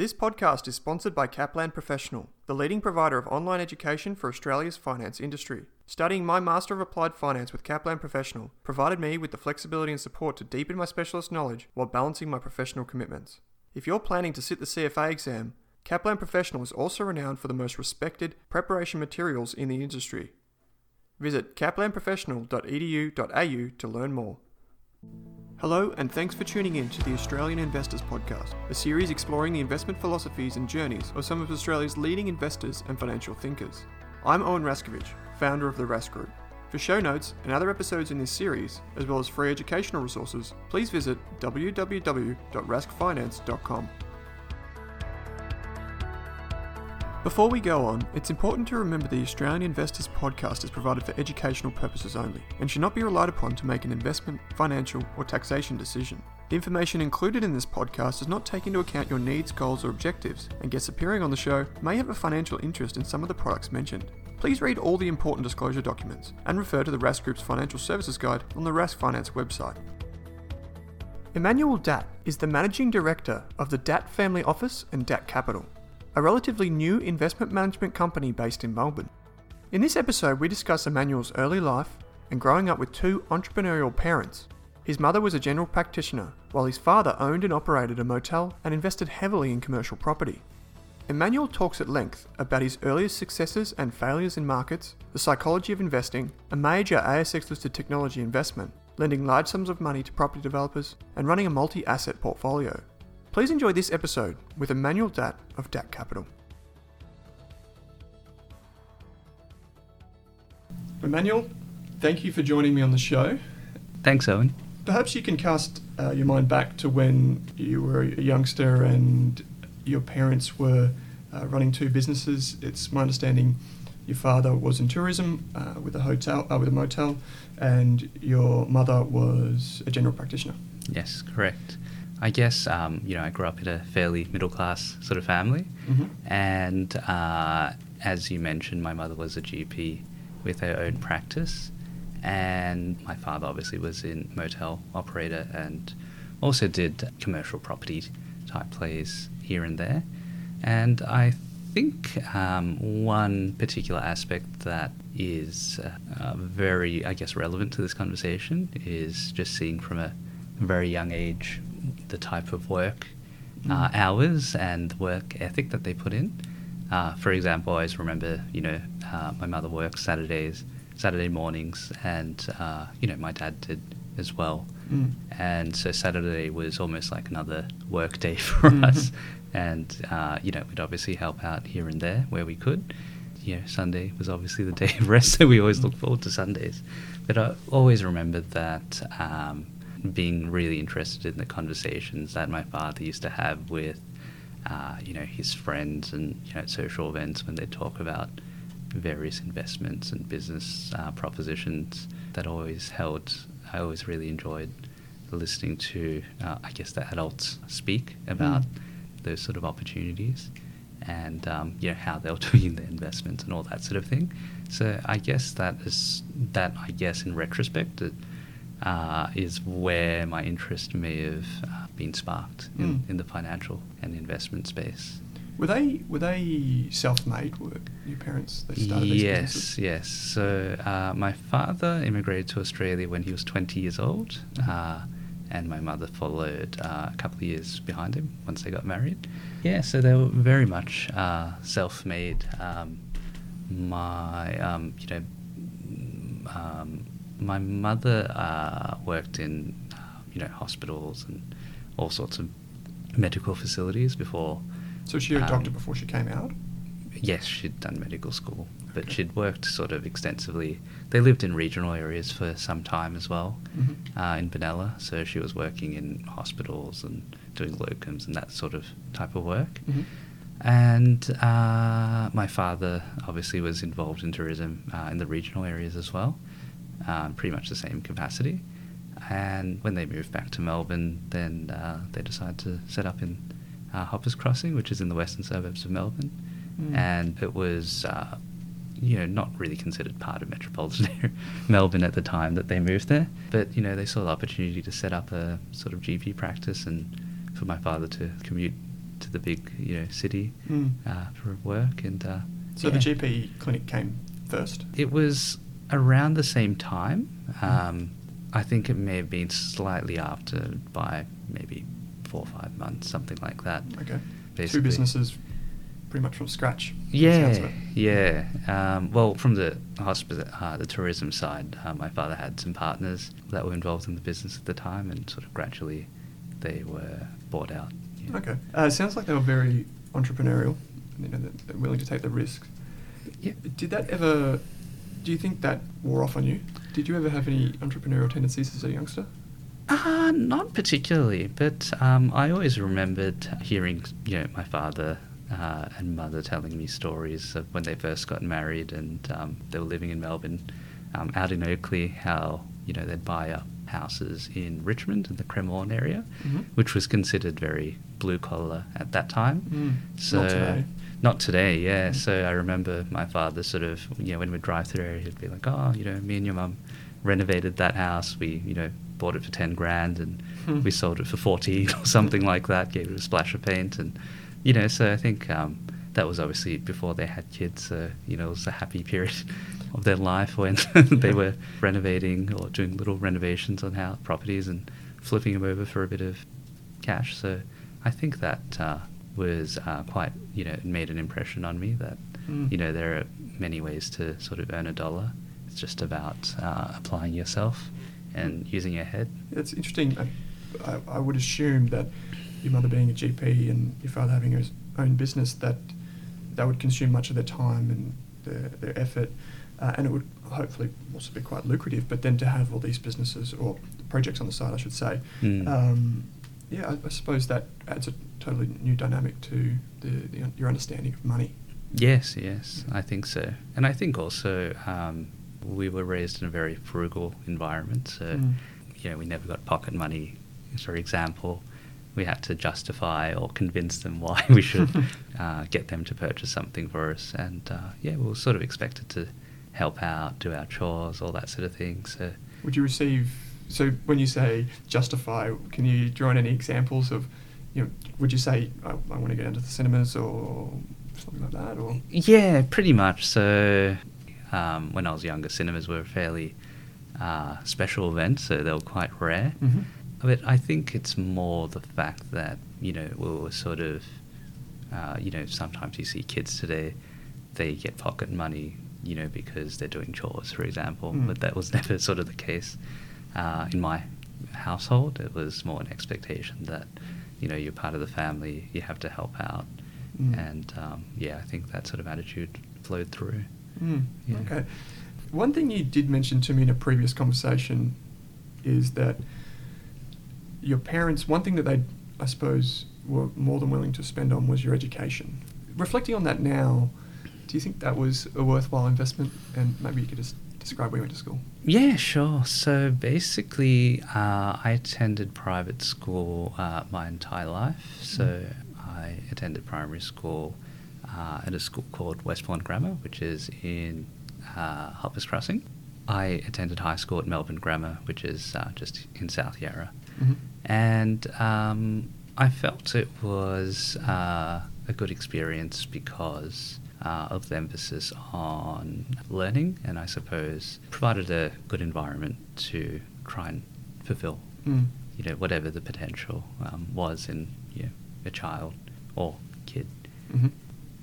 This podcast is sponsored by Kaplan Professional, the leading provider of online education for Australia's finance industry. Studying my Master of Applied Finance with Kaplan Professional provided me with the flexibility and support to deepen my specialist knowledge while balancing my professional commitments. If you're planning to sit the CFA exam, Kaplan Professional is also renowned for the most respected preparation materials in the industry. Visit kaplanprofessional.edu.au to learn more. Hello, and thanks for tuning in to the Australian Investors Podcast, a series exploring the investment philosophies and journeys of some of Australia's leading investors and financial thinkers. I'm Owen Raskovich, founder of the Rask Group. For show notes and other episodes in this series, as well as free educational resources, please visit www.raskfinance.com. Before we go on, it's important to remember the Australian Investors Podcast is provided for educational purposes only and should not be relied upon to make an investment, financial, or taxation decision. The information included in this podcast does not take into account your needs, goals, or objectives, and guests appearing on the show may have a financial interest in some of the products mentioned. Please read all the important disclosure documents and refer to the Rask Group's financial services guide on the Rask Finance website. Emanuel Datt is the managing director of the Datt Family Office and Datt Capital a relatively new investment management company based in Melbourne. In this episode, we discuss Emanuel's early life and growing up with two entrepreneurial parents. His mother was a general practitioner, while his father owned and operated a motel and invested heavily in commercial property. Emmanuel talks at length about his earliest successes and failures in markets, the psychology of investing, a major ASX listed technology investment, lending large sums of money to property developers, and running a multi asset portfolio. Please enjoy this episode with Emanuel Datt of Datt Capital. Emanuel, thank you for joining me on the show. Thanks, Owen. Perhaps you can cast uh, your mind back to when you were a youngster and your parents were uh, running two businesses. It's my understanding your father was in tourism uh, with a hotel, uh, with a motel, and your mother was a general practitioner. Yes, correct. I guess um, you know I grew up in a fairly middle class sort of family, mm-hmm. and uh, as you mentioned, my mother was a GP with her own practice, and my father obviously was in motel operator and also did commercial property type plays here and there, and I think um, one particular aspect that is uh, uh, very, I guess, relevant to this conversation is just seeing from a very young age the type of work uh, mm. hours and the work ethic that they put in. Uh, for example, I always remember, you know, uh, my mother works Saturdays, Saturday mornings, and uh, you know, my dad did as well. Mm. And so Saturday was almost like another work day for mm-hmm. us. And uh, you know, we'd obviously help out here and there where we could. You know, Sunday was obviously the day of rest, so we always look forward to Sundays. But I always remember that. Um, being really interested in the conversations that my father used to have with, uh, you know, his friends and you know, at social events when they talk about various investments and business uh, propositions. That always held. I always really enjoyed listening to, uh, I guess, the adults speak about mm. those sort of opportunities and um, you know how they were doing their investments and all that sort of thing. So I guess that is that. I guess in retrospect, it, uh, is where my interest may have uh, been sparked in, mm. in the financial and investment space. Were they were they self-made? Work your parents? They started yes, yes. So uh, my father immigrated to Australia when he was 20 years old, mm-hmm. uh, and my mother followed uh, a couple of years behind him once they got married. Yeah, so they were very much uh, self-made. Um, my um, you know um, my mother uh, worked in uh, you know hospitals and all sorts of medical facilities before. So she was a doctor um, before she came out. Yes, she'd done medical school, but okay. she'd worked sort of extensively. They lived in regional areas for some time as well, mm-hmm. uh, in Benalla. So she was working in hospitals and doing locums and that sort of type of work. Mm-hmm. And uh, my father obviously was involved in tourism uh, in the regional areas as well um, pretty much the same capacity. And when they moved back to Melbourne, then uh, they decided to set up in uh, Hoppers Crossing, which is in the western suburbs of Melbourne. Mm. And it was, uh, you know, not really considered part of metropolitan Melbourne at the time that they moved there. But, you know, they saw the opportunity to set up a sort of GP practice and for my father to commute to the big you know city Mm. uh, for work, and uh, So yeah. the GP clinic came first. It was around the same time. Um, I think it may have been slightly after by maybe four or five months, something like that. Okay. Basically. Two businesses, pretty much from scratch. Yeah, sounds of it. yeah. Um, well, from the hospital, uh, the tourism side, uh, my father had some partners that were involved in the business at the time, and sort of gradually they were bought out. yeah. Okay. Uh, it sounds like they were very entrepreneurial. You know, they're willing to take the risk. Yeah. Did that ever? Do you think that wore off on you? Did you ever have any entrepreneurial tendencies as a youngster? Uh, not particularly, but um, I always remembered hearing, you know, my father uh, and mother telling me stories of when they first got married and um, they were living in Melbourne, um, out in Oakleigh, how, you know, they'd buy up houses in Richmond, in the Cremorne area, Mhm. which was considered very blue collar at that time. Mm, So, not today. Yeah. So I remember my father sort of, you know, when we'd drive through the area, he'd be like, oh, you know, me and your mum renovated that house. We, you know, bought it for 10 grand and Hmm. we sold it for 14 or something like that, gave it a splash of paint. And, you know, so I think um, that was obviously before they had kids. So, you know, it was a happy period of their life when they were renovating or doing little renovations on house properties and flipping them over for a bit of cash. So I think that uh, was uh, quite, you know, it made an impression on me that, Mm. you know, there are many ways to sort of earn a dollar. It's just about uh, applying yourself and using your head. It's interesting. I, I, I would assume that your mother being a GP and your father having his own business, that that would consume much of their time and their, their effort, uh, and it would hopefully also be quite lucrative. But then to have all these businesses or projects on the side, I should say, Mm. um, yeah, I, I suppose that adds a totally new dynamic to the, the your understanding of money. Yes, yes, I think so. And I think also um, we were raised in a very frugal environment. So, Mm. you know, we never got pocket money. For example, we had to justify or convince them why we should uh, get them to purchase something for us. And uh, yeah, we were sort of expected to help out, do our chores, all that sort of thing. So, Would you receive? So when you say justify, can you draw on any examples of, you know, would you say I, I want to go down to the cinemas or something like that, or Yeah, pretty much. So, um, when I was younger, cinemas were a fairly uh, special event, so they were quite rare. Mhm. But I think it's more the fact that you know we were sort of, uh, you know, sometimes you see kids today, they get pocket money, you know, because they're doing chores, for example. Mm. But that was never sort of the case uh, in my household. It was more an expectation that you know you're part of the family, you have to help out, Mm. and um, yeah, I think that sort of attitude flowed through. Mm, Yeah. Okay. One thing you did mention to me in a previous conversation is that your parents, one thing that they, I suppose, were more than willing to spend on was your education. Reflecting on that now, do you think that was a worthwhile investment? And maybe you could just describe where you went to school. Yeah, sure. So basically, uh, I attended private school uh, my entire life. So I attended primary school uh, at a school called Westbourne Grammar, which is in uh, Hoppers Crossing. I attended high school at Melbourne Grammar, which is uh, just in South Yarra. Mhm. And um, I felt it was uh, a good experience because uh, of the emphasis on learning, and I suppose provided a good environment to try and fulfill, Mm. you know, whatever the potential um, was in you know, a child or kid. Mhm.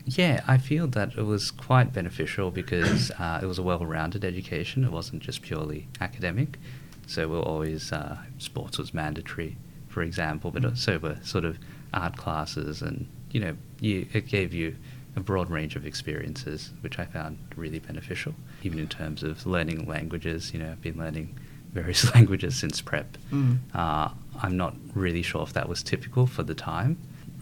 Yeah, I feel that it was quite beneficial because uh, it was a well-rounded education. It wasn't just purely academic. So we're always uh, sports was mandatory, for example, but Mm. so were sort of art classes, and you know, you, it gave you a broad range of experiences, which I found really beneficial. Even in terms of learning languages, you know, I've been learning various languages since prep. Mm. Uh, I'm not really sure if that was typical for the time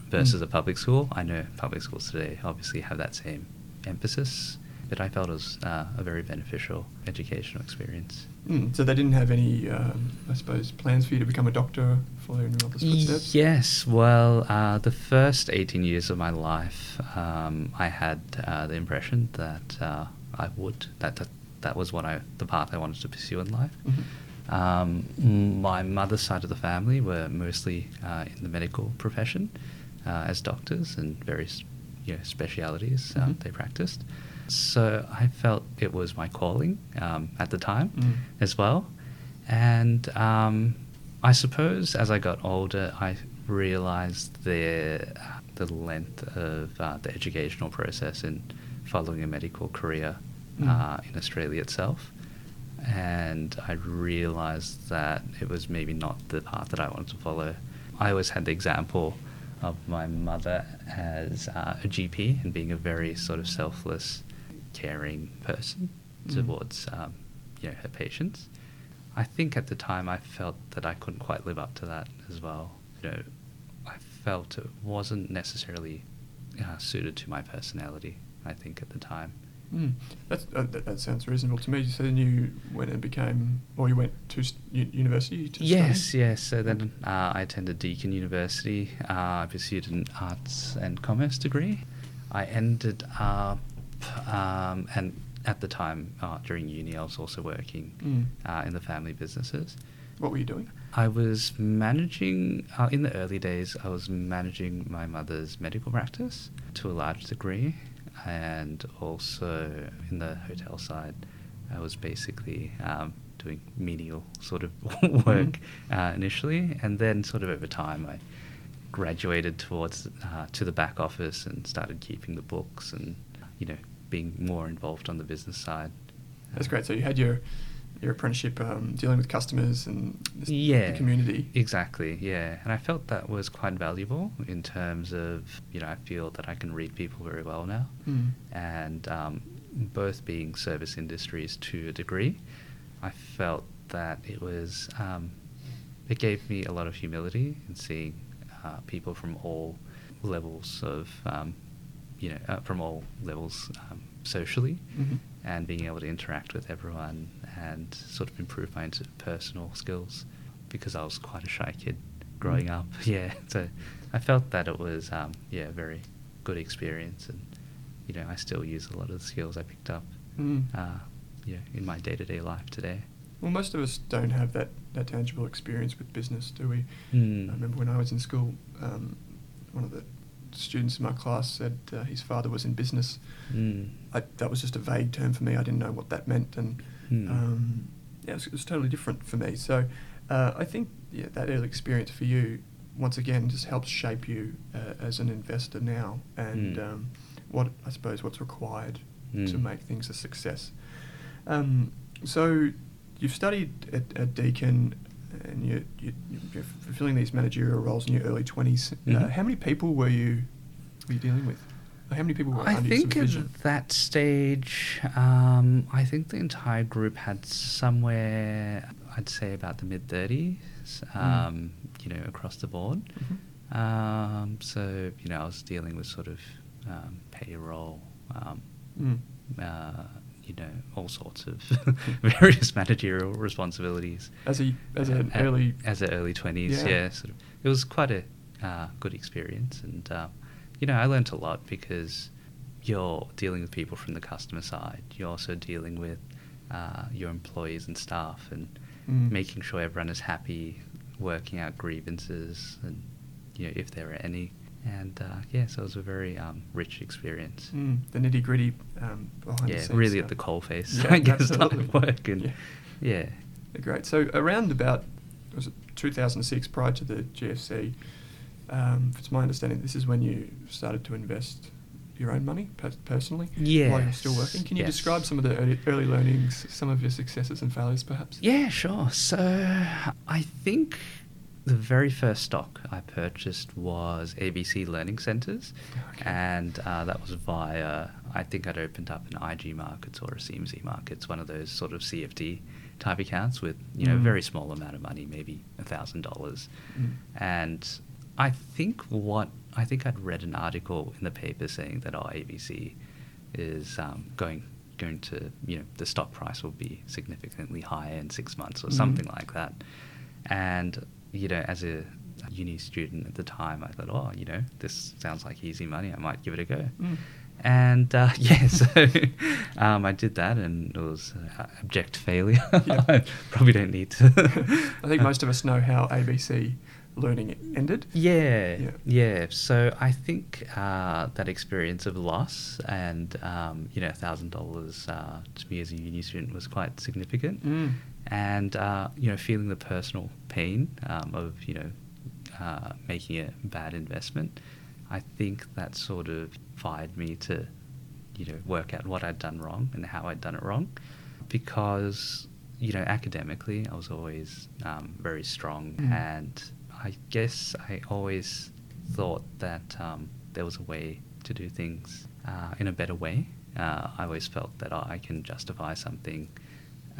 versus Mm. a public school. I know public schools today obviously have that same emphasis, but I felt it was uh, a very beneficial educational experience. Mm. So they didn't have any, um, I suppose, plans for you to become a doctor, follow in your mother's footsteps? Yes, well, uh, the first 18 years of my life, um, I had uh, the impression that uh, I would, that, that that was what I, the path I wanted to pursue in life. Mhm. Um, my mother's side of the family were mostly uh, in the medical profession. uh, as doctors and various you know, specialities uh, Mhm. they practiced. So I felt it was my calling um, at the time Mm. as well. And um, I suppose as I got older, I realized the, the length of uh, the educational process in following a medical career Mm. uh, in Australia itself. And I realized that it was maybe not the path that I wanted to follow. I always had the example of my mother as uh, a GP and being a very sort of selfless, caring person Mm. towards um, you know her patients. I think at the time I felt that I couldn't quite live up to that as well. You know, I felt it wasn't necessarily uh, suited to my personality. I think at the time. Mm. That's, uh, that, that sounds reasonable to me. So then you went and became, or you went to st- university to Yes, study? yes. So then uh, I attended Deakin University. Uh, I pursued an arts and commerce degree. I ended up, um, and at the time uh, during uni, I was also working Mm. uh, in the family businesses. What were you doing? I was managing, uh, in the early days, I was managing my mother's medical practice to a large degree. And also in the hotel side, I was basically um, doing menial sort of work uh, initially. And then, sort of over time, I graduated towards uh, to the back office and started keeping the books and, you know, being more involved on the business side. That's great. So you had your your apprenticeship um, dealing with customers and yeah the community. exactly yeah and i felt that was quite valuable in terms of you know i feel that i can read people very well now Mm. and um, both being service industries to a degree i felt that it was um, it gave me a lot of humility in seeing uh, people from all levels of um, you know uh, from all levels um, socially Mhm. and being able to interact with everyone and sort of improve my interpersonal skills because I was quite a shy kid growing Mm. up. Yeah, so I felt that it was um, yeah a very good experience, and you know I still use a lot of the skills I picked up Mm. uh, yeah in my day to day life today. Well, most of us don't have that, that tangible experience with business, do we? Mm. I remember when I was in school, um, one of the students in my class said uh, his father was in business. Mm. I, that was just a vague term for me. I didn't know what that meant, and Hmm. um, yeah, it was, it was totally different for me. So uh, I think yeah, that early experience for you, once again, just helps shape you uh, as an investor now, and Hmm. um, what I suppose what's required to Hmm. make things a success. Um, so you've studied at, at Deakin. And you, you, you're fulfilling these managerial roles in your early 20s. Uh, Mhm. how many people were you, were you dealing with? How many people were I under think at that stage, um, I think the entire group had somewhere, I'd say about the mid 30s, Mm. um, you know, across the board. Mhm. Um, so, you know, I was dealing with sort of um, payroll, um, Mm. uh, you know, all sorts of various managerial responsibilities. As a as an At- early as an early twenties, Yeah. yeah. Sort of, it was quite a uh, good experience, and um, you know, I learnt a lot because you're dealing with people from the customer side. You're also dealing with uh, your employees and staff, and Mm. making sure everyone is happy, working out grievances, and you know, if there are any. And uh, yeah, so it was a very um, rich experience. Mm, the nitty gritty um, behind the yeah, scenes really stuff. at the coalface, Yeah, I guess, type of work. And Yeah. yeah. Great. So around about was it 2006, prior to the GFC, um, it's my understanding this is when you started to invest your own money per- personally while you're still working. Can you Yes. describe some of the early, early learnings, some of your successes and failures, perhaps? Yeah, sure. So I think the very first stock I purchased was ABC Learning Centres, Okay. and uh, that was via I think I'd opened up an IG Markets or a CMC Markets, one of those sort of CFD type accounts with you know Mm. very small amount of money, maybe a thousand dollars, Mm. and I think what I think I'd read an article in the paper saying that oh ABC is um, going going to you know the stock price will be significantly higher in six months or Mhm. something like that, and you know as a uni student at the time I thought oh you know this sounds like easy money I might give it a go. Mm. And uh, yeah, so um, I did that, and it was uh, abject failure. Yeah. I probably don't need to. I think most of us know how ABC learning ended. Yeah, Yeah. yeah. So I think uh, that experience of loss and um, you know, thousand dollars uh, to me as a uni student was quite significant, Mm. And uh, you know, feeling the personal pain um, of you know uh, making a bad investment. I think that sort of fired me to you know work out what I'd done wrong and how I'd done it wrong, because you know academically I was always um, very strong Mm. and I guess I always thought that um, there was a way to do things uh, in a better way. Uh, I always felt that I can justify something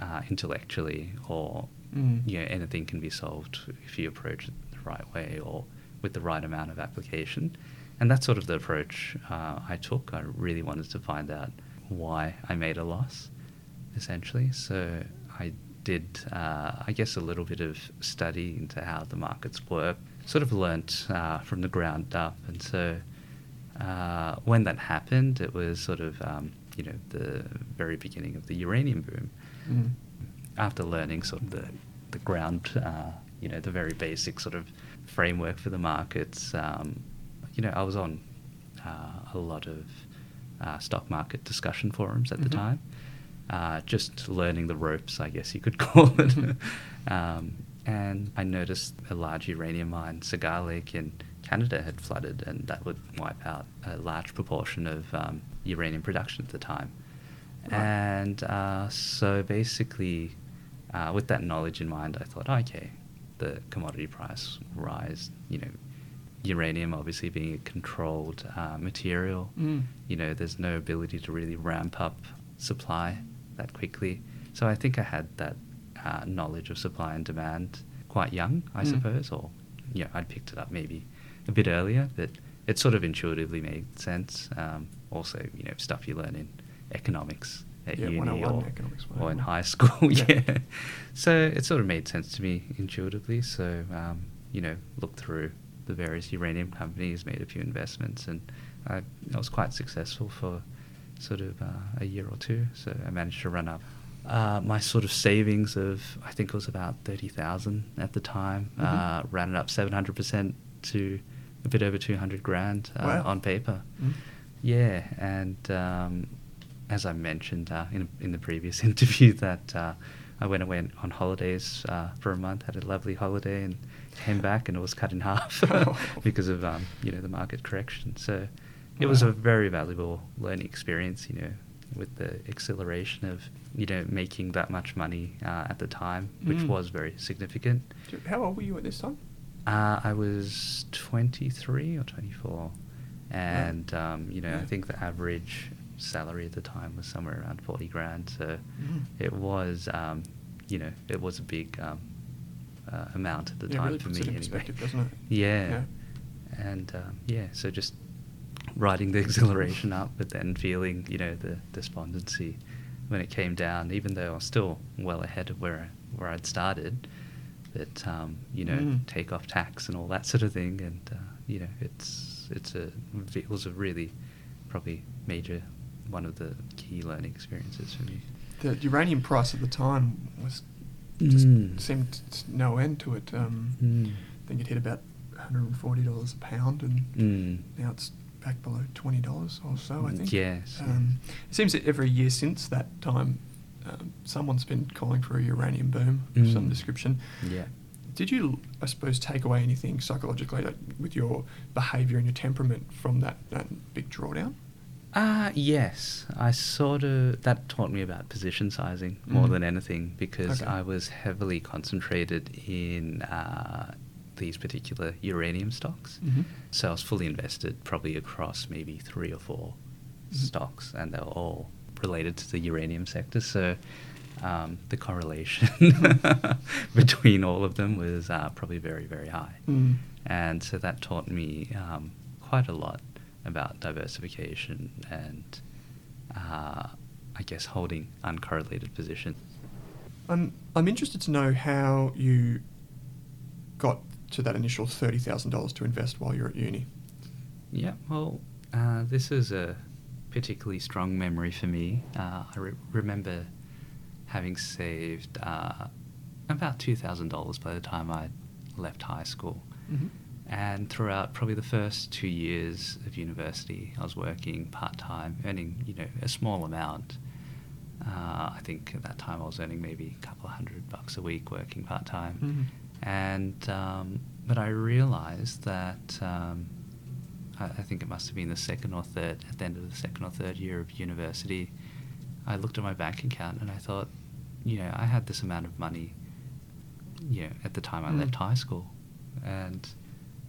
uh, intellectually, or Mm. you know, anything can be solved if you approach it the right way or with the right amount of application. And that's sort of the approach uh, I took. I really wanted to find out why I made a loss, essentially. So I did, uh, I guess, a little bit of study into how the markets work. Sort of learnt uh, from the ground up, and so uh, when that happened, it was sort of um, you know the very beginning of the uranium boom. Mm. After learning sort of the the ground, uh, you know, the very basic sort of framework for the markets, um, you know, I was on uh, a lot of uh, stock market discussion forums at the Mhm. time, uh, just learning the ropes, I guess you could call it. um, and I noticed a large uranium mine, Cigar Lake in Canada, had flooded, and that would wipe out a large proportion of um, uranium production at the time. Right. And uh, so basically, uh, with that knowledge in mind, I thought, okay, the commodity price rise, you know, uranium obviously being a controlled uh, material, Mm. you know, there's no ability to really ramp up supply that quickly. So I think I had that uh, knowledge of supply and demand quite young, I Mm. suppose, or yeah, I'd picked it up maybe a bit earlier, but it sort of intuitively made sense. Um, also, you know, stuff you learn in economics at Yeah, uni or, economics, or in high school. Yeah. yeah. So it sort of made sense to me intuitively. So, um, you know, looked through the various uranium companies, made a few investments, and I, I was quite successful for sort of uh, a year or two. So I managed to run up uh, my sort of savings of, I think it was about 30,000 at the time, Mhm. uh, ran it up 700% to a bit over 200 grand uh, Wow. on paper. Mm. Yeah, and um, as I mentioned uh, in, in the previous interview, that uh, I went away on holidays uh, for a month, had a lovely holiday, and came back, and it was cut in half Oh. because of um, you know the market correction. So it was a very valuable learning experience. You know, with the acceleration of you know making that much money uh, at the time, which Mm. was very significant. How old were you at this time? Uh, I was 23 or 24, and um, you know Yeah. I think the average salary at the time was somewhere around 40 grand. So Mm. it was, um, you know, it was a big um, uh, amount at the Yeah, time really for me. anyway. perspective, doesn't it? Yeah. Yeah. And um, yeah, so just riding the exhilaration up, but then feeling, you know, the despondency when it came down, even though I was still well ahead of where where I'd started. That um, you know, Mm. take off tax and all that sort of thing, and uh, you know, it's it's a it was a really probably major one of the key learning experiences for me. The uranium price at the time was just Mm. seemed no end to it. Um, Mm. I think it hit about $140 a pound, and Mm. now it's back below $20 or so, I think. Yes. Um, it seems that every year since that time, um, someone's been calling for a uranium boom of some Mm. description. Yeah. Did you, I suppose, take away anything psychologically like, with your behaviour and your temperament from that, that big drawdown? Uh, yes. I sort of, that taught me about position sizing more Mm. than anything because Okay. I was heavily concentrated in uh, these particular uranium stocks. Mhm. So I was fully invested probably across maybe three or 4 Mhm. stocks and they're all related to the uranium sector. So um, the correlation between all of them was uh, probably very, very high. Mm. And so that taught me um, quite a lot about diversification and, uh, I guess, holding uncorrelated positions. I'm, I'm interested to know how you got to that initial $30,000 to invest while you're at uni. Yeah, well, uh, this is a particularly strong memory for me. Uh, I re- remember having saved uh, about $2,000 by the time I left high school. Mhm. And throughout probably the first two years of university, I was working part time, earning you know a small amount. Uh, I think at that time I was earning maybe a couple of hundred bucks a week working part time, Mhm. and um, but I realised that um, I, I think it must have been the second or third at the end of the second or third year of university. I looked at my bank account and I thought, you know, I had this amount of money, you know, at the time I Mm. left high school, and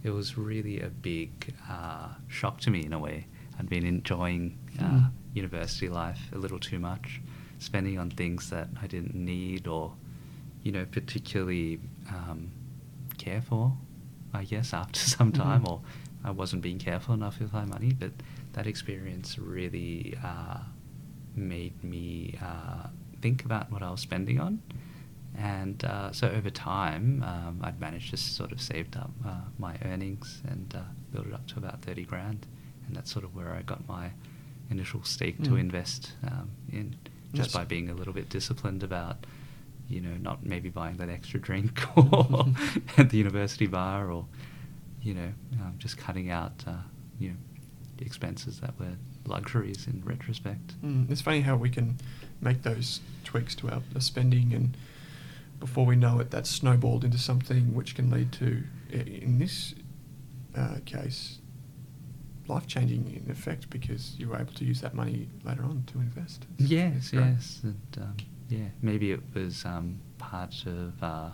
it was really a big uh, shock to me in a way. I'd been enjoying uh, Mm. university life a little too much, spending on things that I didn't need or, you know, particularly um, care for. I guess after some time, Mhm. or I wasn't being careful enough with my money. But that experience really uh, made me uh, think about what I was spending on. And uh, so over time, um, I'd managed to sort of saved up uh, my earnings and uh, built it up to about 30 grand. And that's sort of where I got my initial stake to Mm. invest um, in, That's- just by being a little bit disciplined about, you know, not maybe buying that extra drink or at the university bar or, you know, um, just cutting out, uh, you know, expenses that were luxuries in retrospect. Mm, it's funny how we can make those tweaks to our, our spending, and before we know it, that's snowballed into something which can lead to, in this uh, case, life changing in effect because you were able to use that money later on to invest. It's- Yes, it's yes, and um, yeah, maybe it was um, part of uh,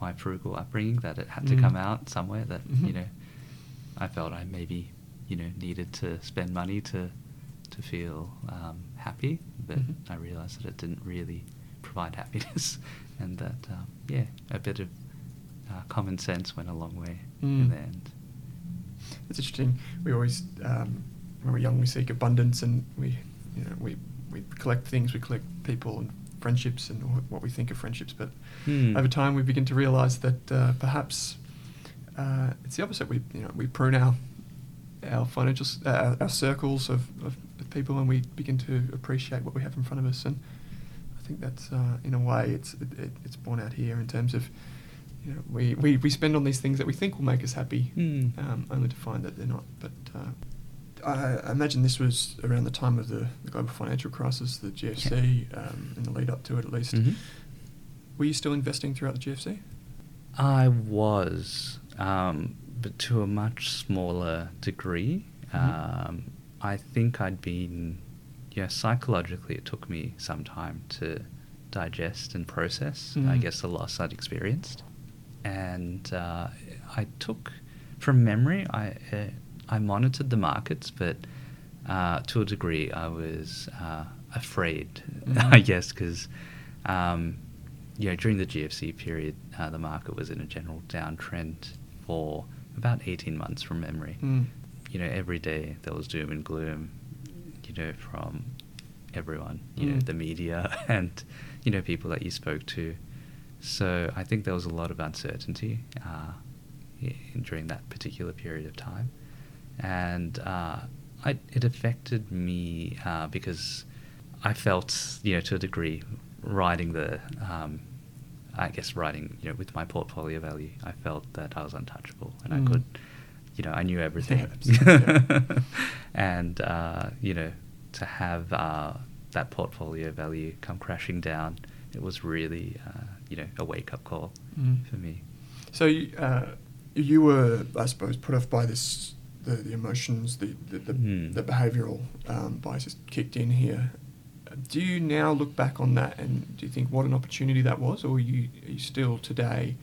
my frugal upbringing that it had to Mm. come out somewhere. That Mhm. you know, I felt I maybe you know needed to spend money to to feel um, happy, but Mhm. I realised that it didn't really provide happiness, and that um, yeah, a bit of uh, common sense went a long way Mm. in the end. It's interesting. We always, um, when we're young, we seek abundance, and we, you know, we we collect things, we collect people and friendships, and what we think of friendships. But Hmm. over time, we begin to realise that uh, perhaps uh, it's the opposite. We, you know, we prune our our financial uh, our, our circles of, of, people, and we begin to appreciate what we have in front of us. And think that's, uh, in a way, it's it, it, it's borne out here in terms of. You know, we, we, we spend on these things that we think will make us happy, Hmm. um, only to find that they're not. But uh, I, I imagine this was around the time of the, the global financial crisis, the GFC, um, in the lead up to it at least. Mhm. Were you still investing throughout the GFC? I was, um, but to a much smaller degree. Mhm. Um, I think I'd been, yeah, psychologically, it took me some time to digest and process, I Mm. guess, the loss I'd experienced. And uh, I took, from memory, I, uh, I monitored the markets, but uh, to a degree, I was uh, afraid, Mhm. I guess, because um, you know, during the GFC period, uh, the market was in a general downtrend for about 18 months from memory. Mm. You know, every day there was doom and gloom, you know, from everyone, you know, Mm. the media and, you know, people that you spoke to. So I think there was a lot of uncertainty uh, during that particular period of time. And uh, I, it affected me uh, because I felt, you know, to a degree, riding the, um, I guess, riding, you know, with my portfolio value, I felt that I was untouchable and Mm. I could, you know, I knew everything. Yeah, yeah. and, uh, you know, to have uh, that portfolio value come crashing down, it was really, uh, you know, a wake up call Mm. for me. So you, uh, you were, I suppose, put off by this, the, the emotions, the the, the, Hmm. the behavioural um, biases kicked in here. Do you now look back on that and do you think what an opportunity that was, or are you, are you still today?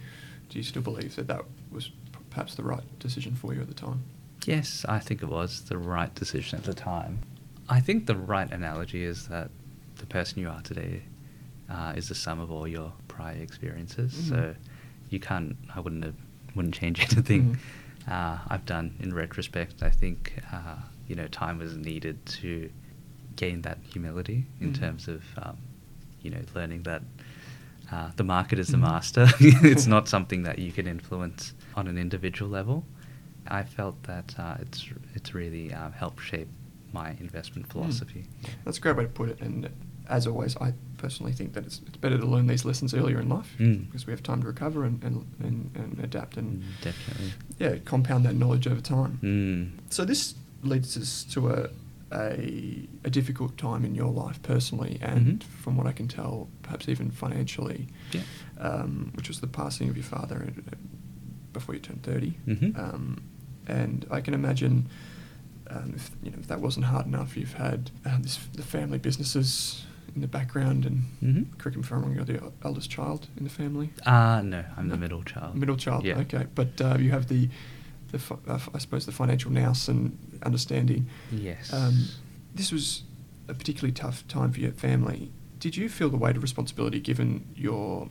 Do you still believe that that was perhaps the right decision for you at the time? Yes, I think it was the right decision at the time. I think the right analogy is that the person you are today uh, is the sum of all your prior experiences. Mhm. So you can't. I wouldn't have, wouldn't change anything. Mhm. Uh, I've done in retrospect. I think uh, you know time was needed to gain that humility in Mhm. terms of um, you know learning that uh, the market is the master. it's not something that you can influence on an individual level. I felt that uh, it's it's really uh, helped shape my investment philosophy. That's a great way to put it. And as always, I personally think that it's, it's better to learn these lessons earlier in life Mm. because we have time to recover and, and, and, and adapt and Mm, definitely. yeah, compound that knowledge over time. Mm. So this leads us to a, a, a difficult time in your life personally, and Mhm. from what I can tell, perhaps even financially, Yeah. um, which was the passing of your father uh, before you turned 30 Mhm. Um, and I can imagine. Um, if you know if that wasn't hard enough, you've had uh, this, the family businesses in the background, and Mhm. correct me if I'm wrong, you're the eldest child in the family. Uh, no, I'm the middle child. Middle child. Yeah. Okay, but uh, you have the, the fi- uh, I suppose the financial nous and understanding. Yes. Um, this was a particularly tough time for your family. Did you feel the weight of responsibility given your,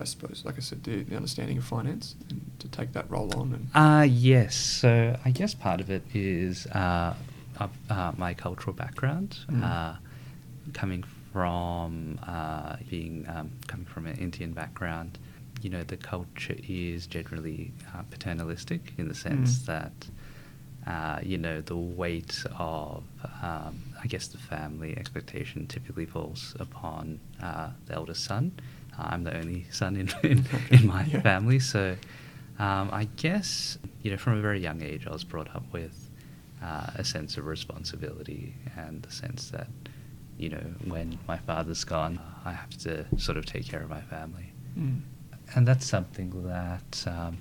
I suppose, like I said, the, the understanding of finance and to take that role on? And Uh, yes. So I guess part of it is uh, uh, my cultural background, Mm. uh, coming from uh, being um, coming from an Indian background. You know, the culture is generally uh, paternalistic in the sense Mm. that. Uh, you know, the weight of, um, I guess, the family expectation typically falls upon uh, the eldest son. I'm the only son in, in, in my Yeah. family, so um, I guess, you know, from a very young age, I was brought up with uh, a sense of responsibility and the sense that, you know, when my father's gone, I have to sort of take care of my family. Mm. And that's something that um,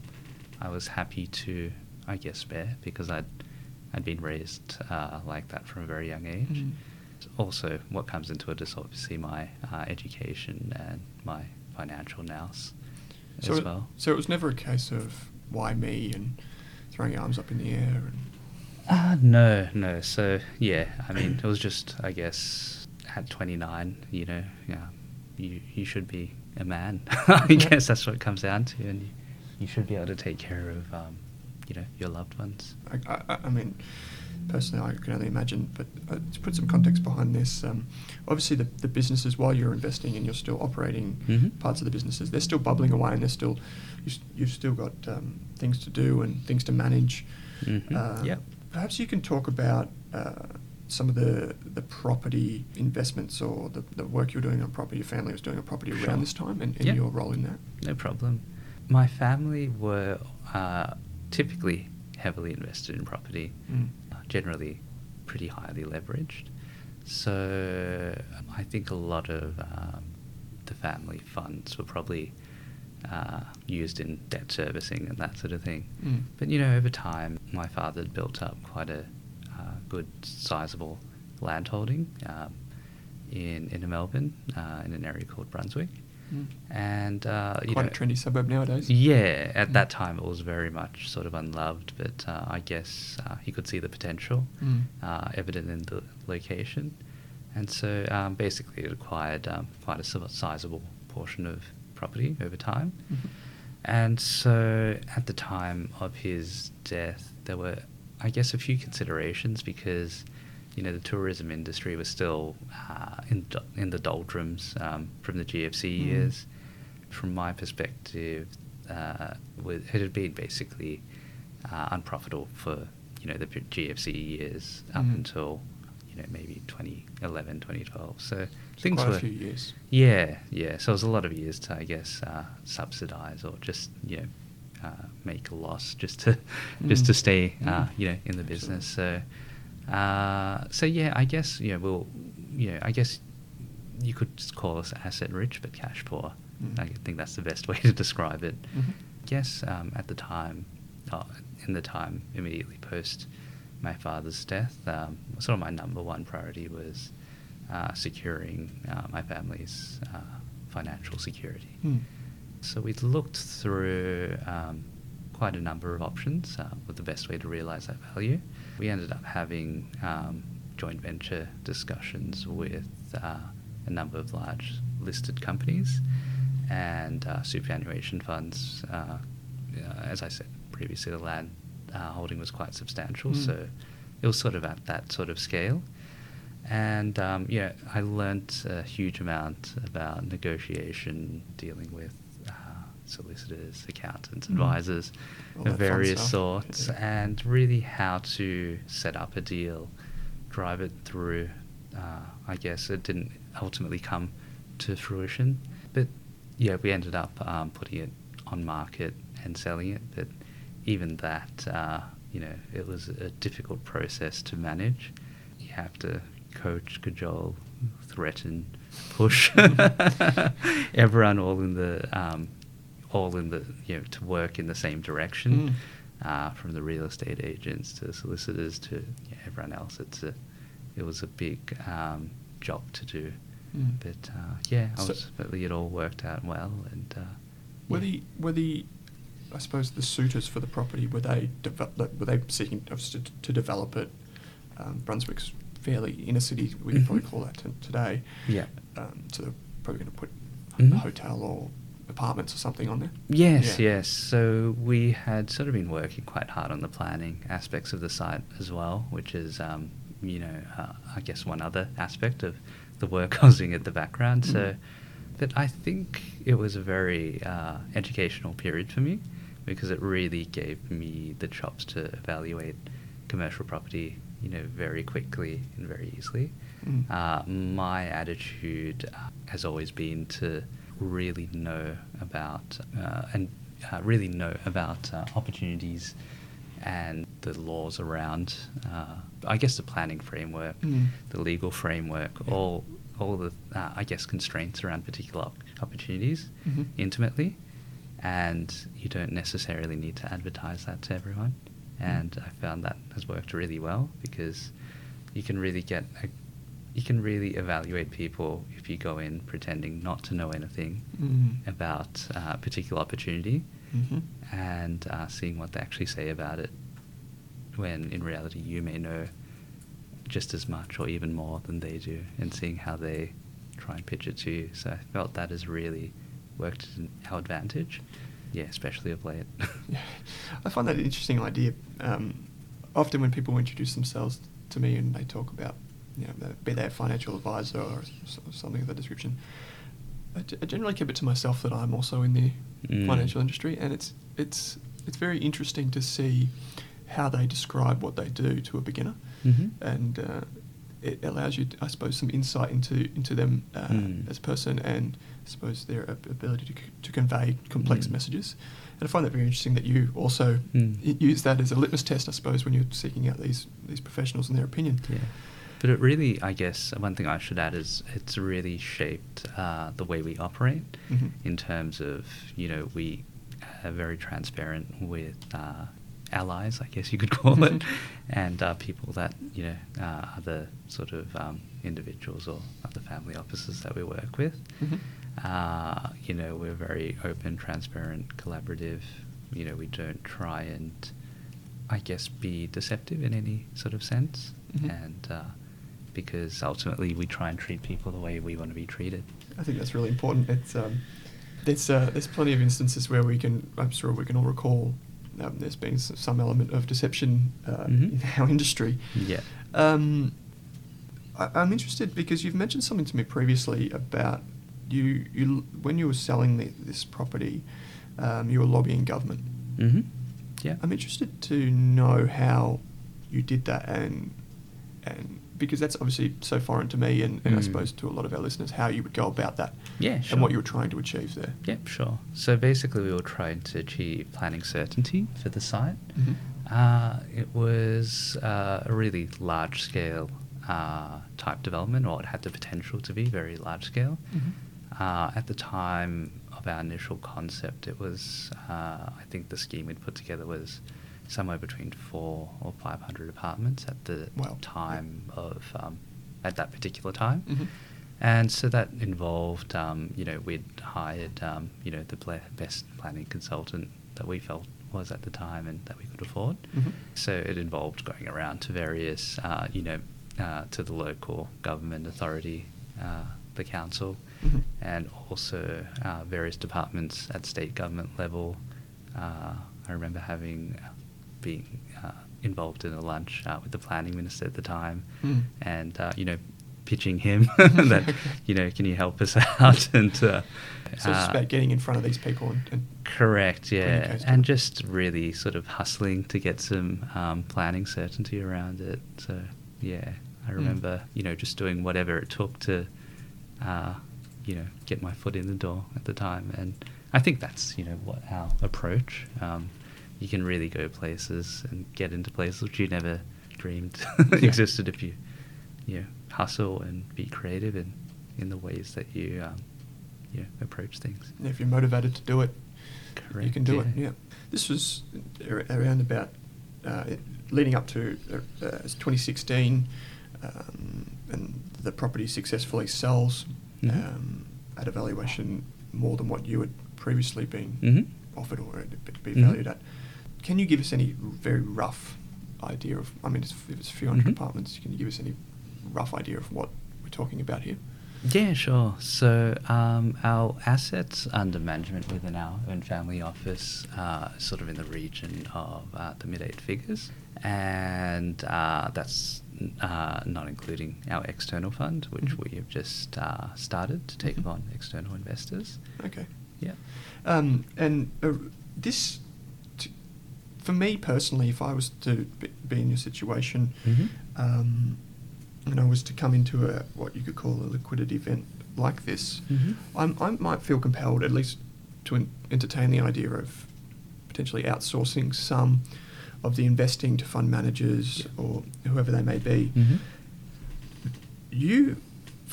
I was happy to, I guess, bear because I'd, I'd been raised uh, like that from a very young age. Mm. Also, what comes into it is obviously my uh, education and my financial nous so, as it- well. so it was never a case of why me and throwing your arms up in the air and Uh, no, no. So yeah, I mean, it was just, I guess, at 29, you know, yeah, you you should be a man. I Yeah. guess that's what it comes down to, and you, you should be able to take care of, um, you know, your loved ones. I, I, I mean, personally, I can only imagine. But uh, to put some context behind this, um, obviously the, the businesses, while you're investing and you're still operating Mhm. parts of the businesses, they're still bubbling away, and they're still you, you've still got um, things to do and things to manage. Mhm. Uh, Yep. Perhaps you can talk about. Uh, some of the, the property investments or the, the work you were doing on property, your family was doing on property Sure. around this time, and, and Yeah. your role in that. No problem. My family were uh, typically heavily invested in property, Mm. Generally pretty highly leveraged. So I think a lot of um, the family funds were probably uh, used in debt servicing and that sort of thing. Mm. But you know, over time, my father built up quite a uh, good, sizable land holding um, in in Melbourne, uh, in an area called Brunswick, Mm. and uh, you Quite know, a trendy suburb nowadays. yeah, at Mm. that time it was very much sort of unloved, but uh, I guess uh, he could see the potential Mm. uh, evident in the location. And so um, basically it acquired um, quite a sizable portion of property over time. Mhm. And so at the time of his death, there were, I guess, a few considerations because, you know, the tourism industry was still uh, in, in the doldrums um, from the GFC Mm. years. From my perspective, uh, with, it had been basically uh, unprofitable for, you know, the GFC years up Mm. until, you know, maybe 2011, 2012. So So things quite were a few years. yeah, yeah. So it was a lot of years to, I guess, uh, subsidize or just you know uh, make a loss just to just Mm. to stay uh, Mm. you know in the business. So uh, so yeah, I guess you know we'll know I guess you could just call us asset rich but cash poor. Mm. I think that's the best way to describe it. Mhm. Yes, um, at the time, uh, in the time immediately post my father's death, um, sort of my number one priority was uh, securing uh, my family's uh, financial security. Mm. So we looked through um, quite a number of options uh, with the best way to realize that value. We ended up having um, joint venture discussions with uh, a number of large listed companies and uh, superannuation funds. Uh, as I said previously, the land uh, holding was quite substantial, Mm. so it was sort of at that sort of scale. And um, yeah, I learnt a huge amount about negotiation, dealing with solicitors, accountants, Mm. advisors All of various sorts, Yeah. and really how to set up a deal, drive it through uh, I guess it didn't ultimately come to fruition. But yeah, we ended up um, putting it on market and selling it. But even that, uh, you know, it was a difficult process to manage. You have to coach, cajole, threaten, push everyone all in the um, all in the you know to work in the same direction. Mm. Uh, from the real estate agents to solicitors to yeah, everyone else, it's a it was a big um, job to do. Mm. But uh, yeah, So- ultimately it all worked out well, and uh, Were yeah. the were the I suppose the suitors for the property were they deve- were they seeking to, to develop it? Um, Brunswick's fairly inner city. We could probably Mhm. call that t- today. Yeah. Um, so they're probably going to put Mhm. a hotel or apartments or something on there. Yes, Yeah. yes. So we had sort of been working quite hard on the planning aspects of the site as well, which is, um, you know, uh, I guess one other aspect of the work I was doing at the background. So, Mhm. but I think it was a very uh, educational period for me because it really gave me the chops to evaluate commercial property, you know, very quickly and very easily. Mm. Uh, my attitude uh, has always been to really know about uh, and uh, really know about uh, opportunities and the laws around, uh, I guess, the planning framework, Mm. the legal framework, Yeah. all all the uh, I guess constraints around particular op- opportunities Mhm. intimately, and you don't necessarily need to advertise that to everyone. And Mm. I found that has worked really well because you can really get a, you can really evaluate people if you go in pretending not to know anything Mm. about uh, a particular opportunity Mhm. and uh, seeing what they actually say about it when in reality you may know just as much or even more than they do and seeing how they try and pitch it to you. So I felt that has really worked in our advantage. Yeah, especially of late. Yeah, I find that an interesting idea. Um, often when people introduce themselves to me and they talk about, you know, be a financial advisor or something of that description, I, g- I generally keep it to myself that I'm also in the Mm. financial industry, and it's it's it's very interesting to see how they describe what they do to a beginner, Mhm. and uh, it allows you, I suppose, some insight into into them uh, Mm. as a person, and I suppose their ability to, c- to convey complex Mm. messages. And I find that very interesting that you also Mm. use that as a litmus test, I suppose, when you're seeking out these these professionals and their opinion. Yeah. But it really, I guess, one thing I should add is it's really shaped uh, the way we operate Mhm. in terms of, you know, we are very transparent with uh, allies, I guess you could call it, Mhm. and uh, people that, you know, uh, other sort of um, individuals or other family officers that we work with. Mhm. Uh, you know, we're very open, transparent, collaborative. You know, we don't try and, I guess, be deceptive in any sort of sense. Mhm. And uh, because ultimately we try and treat people the way we want to be treated. I think that's really important. It's um, there's uh, there's plenty of instances where we can I'm sure we can all recall um, there's been some element of deception uh, Mhm. in our industry. Yeah. Um, I, I'm interested because you've mentioned something to me previously about you you when you were selling the, this property, um, you were lobbying government. Mm-hmm. Yeah. I'm interested to know how you did that and and because that's obviously so foreign to me and, and I Mm. suppose to a lot of our listeners how you would go about that Yeah, sure. and what you were trying to achieve there. Yep, sure. So basically, we were trying to achieve planning certainty for the site. Mhm. Uh, it was uh, a really large scale uh, type development, or it had the potential to be very large scale. Mhm. Uh, at the time of our initial concept, it was, uh, I think the scheme we'd put together was somewhere between four or 500 apartments at the Wow. time of, um, at that particular time. Mhm. And so that involved, um, you know, we'd hired, um, you know, the ble- best planning consultant that we felt was at the time and that we could afford. Mhm. So it involved going around to various, uh, you know, uh, to the local government authority, uh, the council, Mhm. and also uh, various departments at state government level. Uh, I remember having being uh, involved in a lunch uh, with the planning minister at the time, Mm. and uh, you know, pitching him that Okay. you know, can you help us out? and uh, So it's just uh, about getting in front of these people and, and Correct, yeah, and just really sort of hustling to get some um, planning certainty around it. So yeah, I remember, you know, just doing whatever it took to, uh, you know, get my foot in the door at the time. And I think that's, you know, what our approach. Um, you can really go places and get into places which you never dreamed existed if you, you know, hustle and be creative in, in the ways that you, um, you know, approach things. If you're motivated to do it, you can do it. yeah. Yeah. This was around about uh, leading up to uh, uh, 2016, um, and the property successfully sells Mhm. um, at a valuation more than what you had previously been Mhm. offered or be Mhm. valued at. Can you give us any very rough idea of? I mean, it's, if it's a few 100 Mhm. apartments, can you give us any rough idea of what we're talking about here? Yeah, sure. So um, our assets under management within our own family office are sort of in the region of uh, the mid eight figures, and uh, that's uh, not including our external fund, which Mhm. we have just uh, started to take Mhm. on external investors. Okay. Yeah. Um, and uh, this, for me personally, if I was to be, in your situation, Mhm. um, and I was to come into a what you could call a liquidity event like this, Mhm. I'm, I might feel compelled at least to en- entertain the idea of potentially outsourcing some of the investing to fund managers Yeah. or whoever they may be. Mhm. You,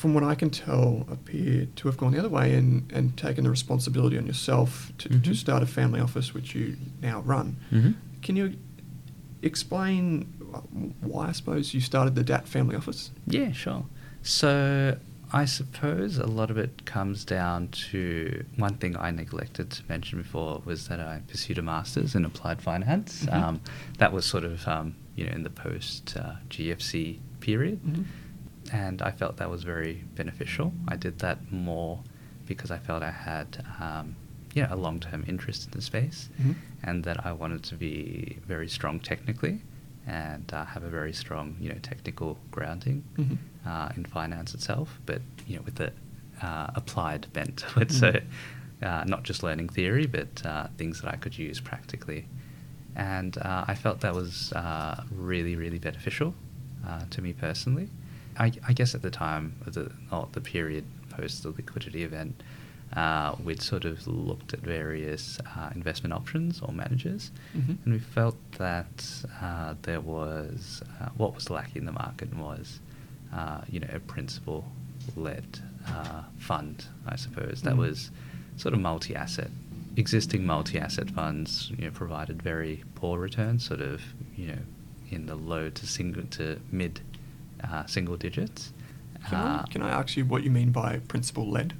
from what I can tell, appear to have gone the other way and, and taken the responsibility on yourself to, to Mhm. start a family office, which you now run. Mhm. Can you explain why, I suppose, you started the Datt family office? Yeah, sure. So I suppose a lot of it comes down to one thing I neglected to mention before was that I pursued a master's in applied finance. Mhm. Um, that was sort of um, you know in the post uh, GFC period, Mhm. And I felt that was very beneficial. I did that more because I felt I had um, yeah a long term interest in the space, Mhm. and that I wanted to be very strong technically and uh, have a very strong you know technical grounding Mhm. uh, in finance itself, but you know with the uh, applied bent to it. Mhm. So uh, not just learning theory, but uh, things that I could use practically. And uh, I felt that was uh, really, really beneficial uh, to me personally. I, I guess at the time of the the period post the liquidity event, uh, we'd sort of looked at various uh, investment options or managers, Mhm. and we felt that uh, there was uh, what was lacking in the market was, uh, you know, a principal-led uh, fund, I suppose that Mm. was sort of multi-asset. Existing multi-asset funds, you know, provided very poor returns, sort of, you know, in the low to single to mid uh, single digits. Can, I, Uh, can I ask you what you mean by principal led?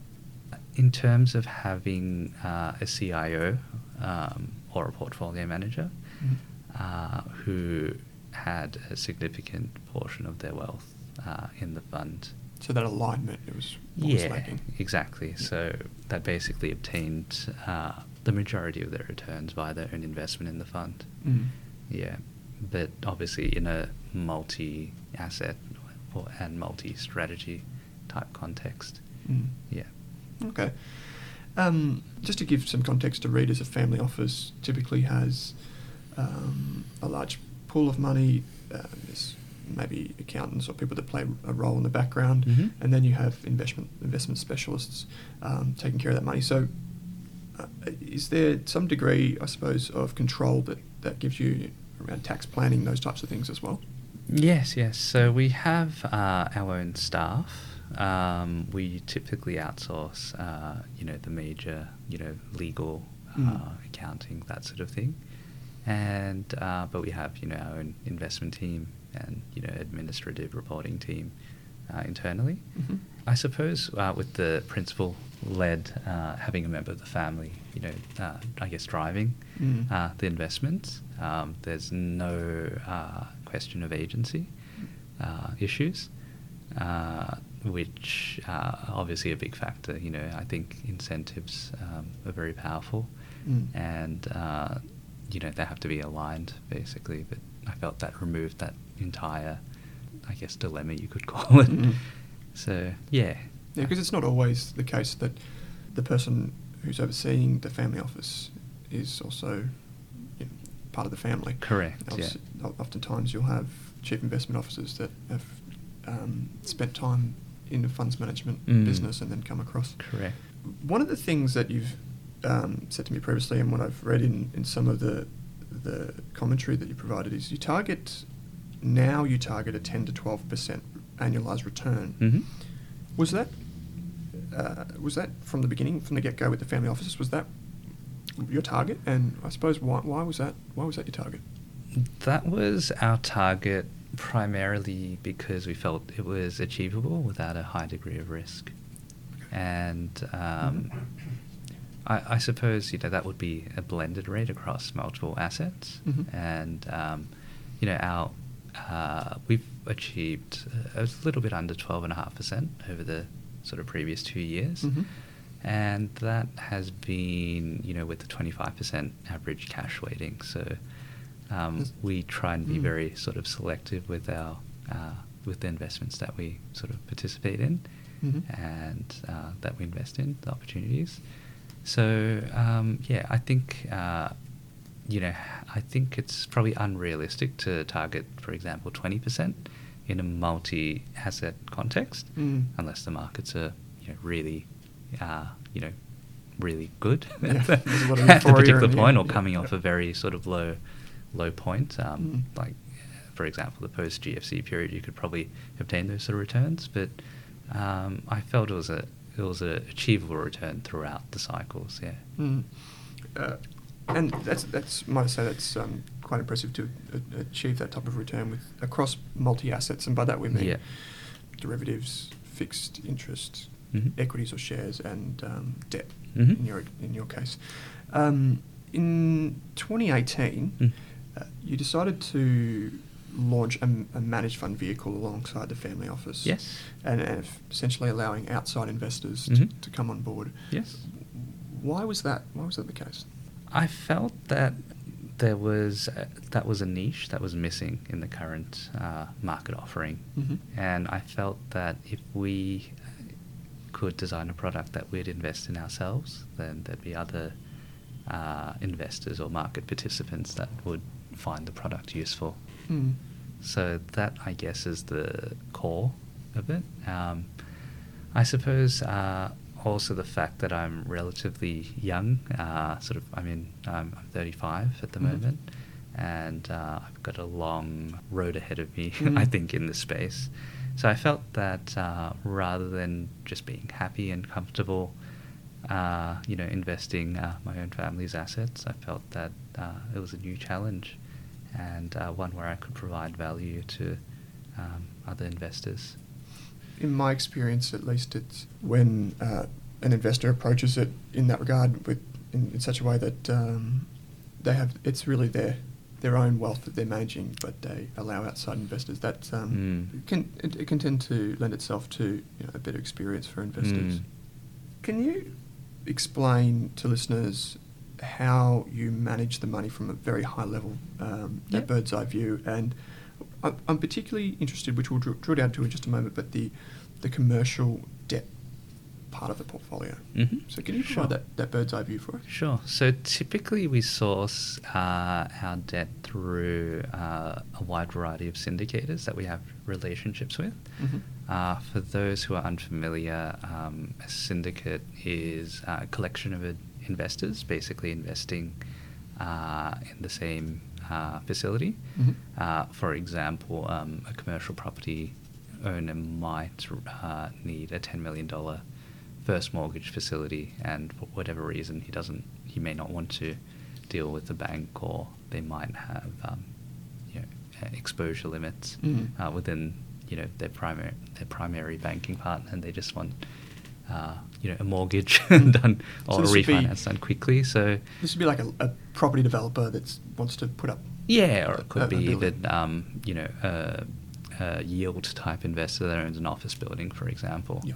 in terms of having uh, a CIO um, or a portfolio manager Mhm. uh, who had a significant portion of their wealth uh, in the fund. So that alignment it was was yeah, lacking. exactly. So that basically obtained uh, the majority of their returns via their own investment in the fund. Mm. Yeah, but obviously in a multi-asset and multi-strategy type context. Mm. Yeah. Okay. Um, just to give some context to readers, a family office typically has um, a large pool of money. Um, there's maybe accountants or people that play a role in the background, Mhm. and then you have investment investment specialists um, taking care of that money. So, uh, is there some degree, I suppose, of control that that gives you around tax planning, those types of things as well? Yes, yes. So we have uh, our own staff. Um, we typically outsource, uh, you know, the major, you know, legal, Mm. uh, accounting, that sort of thing. And uh, but we have, you know, our own investment team and you know, administrative reporting team uh, internally. Mhm. I suppose uh, with the principal led uh, having a member of the family, you know, uh, I guess driving Mm. uh, the investments. Um, there's no uh, question of agency uh, issues, uh, which uh, obviously a big factor. You know, I think incentives um, are very powerful, Mm. and uh, you know they have to be aligned basically. But I felt that removed that entire, I guess, dilemma you could call it. Mhm. So yeah, Yeah, because it's not always the case that the person who's overseeing the family office is also part of the family. Correct, yeah. Obviously, Oftentimes you'll have chief investment officers that have um, spent time in the funds management Mm. business and then come across. Correct. One of the things that you've um, said to me previously, and what I've read in, in some of the the commentary that you provided, is you target now you target a ten to twelve percent annualized return. hmm Was that uh, was that from the beginning, from the get go with the family offices? Was that your target? And I suppose why, why was that why was that your target? That was our target primarily because we felt it was achievable without a high degree of risk. And um, I, I suppose you know that would be a blended rate across multiple assets. Mhm. And um, you know our uh, we've achieved a little bit under twelve and a half percent over the sort of previous two years. Mhm. And that has been, you know, with the 25% average cash weighting. So um, we try and be Mm. very sort of selective with our uh, with the investments that we sort of participate in Mhm. and uh, that we invest in, the opportunities. So um, yeah, I think uh, you know, I think it's probably unrealistic to target, for example, 20% in a multi-asset context, Mm. unless the markets are you know really uh, you know really good Yeah, at the, a at the particular point, or coming off a very sort of low low point. Um, Mm. Like for example, the post GFC period, you could probably obtain those sort of returns, but um, I felt it was a it was an achievable return throughout the cycles. Yeah. Mm. Uh, and that's that's might I say that's um, quite impressive to uh, achieve that type of return with across multi assets, and by that we mean Yeah. derivatives, fixed interest, Mhm. equities or shares, and um, debt. Mhm. In your in your case, um, in 2018, Mm. uh, you decided to launch a, a managed fund vehicle alongside the family office. Yes. And, and essentially allowing outside investors to, Mhm. to come on board. Yes. Why was that? Why was that the case? I felt that there was uh, that was a niche that was missing in the current uh, market offering, Mhm. and I felt that if we could design a product that we'd invest in ourselves, then there'd be other uh, investors or market participants that would find the product useful. Mm. So that, I guess, is the core of it. Um, I suppose uh, also the fact that I'm relatively young. Uh, sort of, I mean, I'm, I'm 35 at the Mhm. moment, and uh, I've got a long road ahead of me. Mm. I think in this space. So I felt that uh, rather than just being happy and comfortable, uh, you know, investing uh, my own family's assets, I felt that uh, it was a new challenge and uh, one where I could provide value to um, other investors. In my experience, at least, it's when uh, an investor approaches it in that regard with in, in such a way that um, they have it's really their their own wealth that they're managing, but they allow outside investors. That um, Mm. can it, it can tend to lend itself to you know, a better experience for investors. Mm. Can you explain to listeners how you manage the money from a very high level, um, that Yep. bird's eye view? And I- I'm particularly interested, which we'll drill, drill down to in just a moment, but the the commercial debt part of the portfolio. Mhm. So can you Sure. provide that, that bird's eye view for us? Sure. So typically we source uh, our debt through uh, a wide variety of syndicators that we have relationships with. Mhm. Uh, for those who are unfamiliar, um, a syndicate is a collection of investors basically investing uh, in the same uh, facility. Mhm. Uh, for example, um, a commercial property owner might uh, need a $10 million first mortgage facility, and for whatever reason, he doesn't, he may not want to deal with the bank, or they might have, um, you know, uh, exposure limits Mhm. uh, within, you know, their primary their primary banking partner, and they just want, uh, you know, a mortgage Mm. done So or a this would be- refinance done quickly. So This would be like a, a property developer that wants to put up. yeah, or it could a- be even, um, you know, a, a yield type investor that owns an office building, for example. Yeah.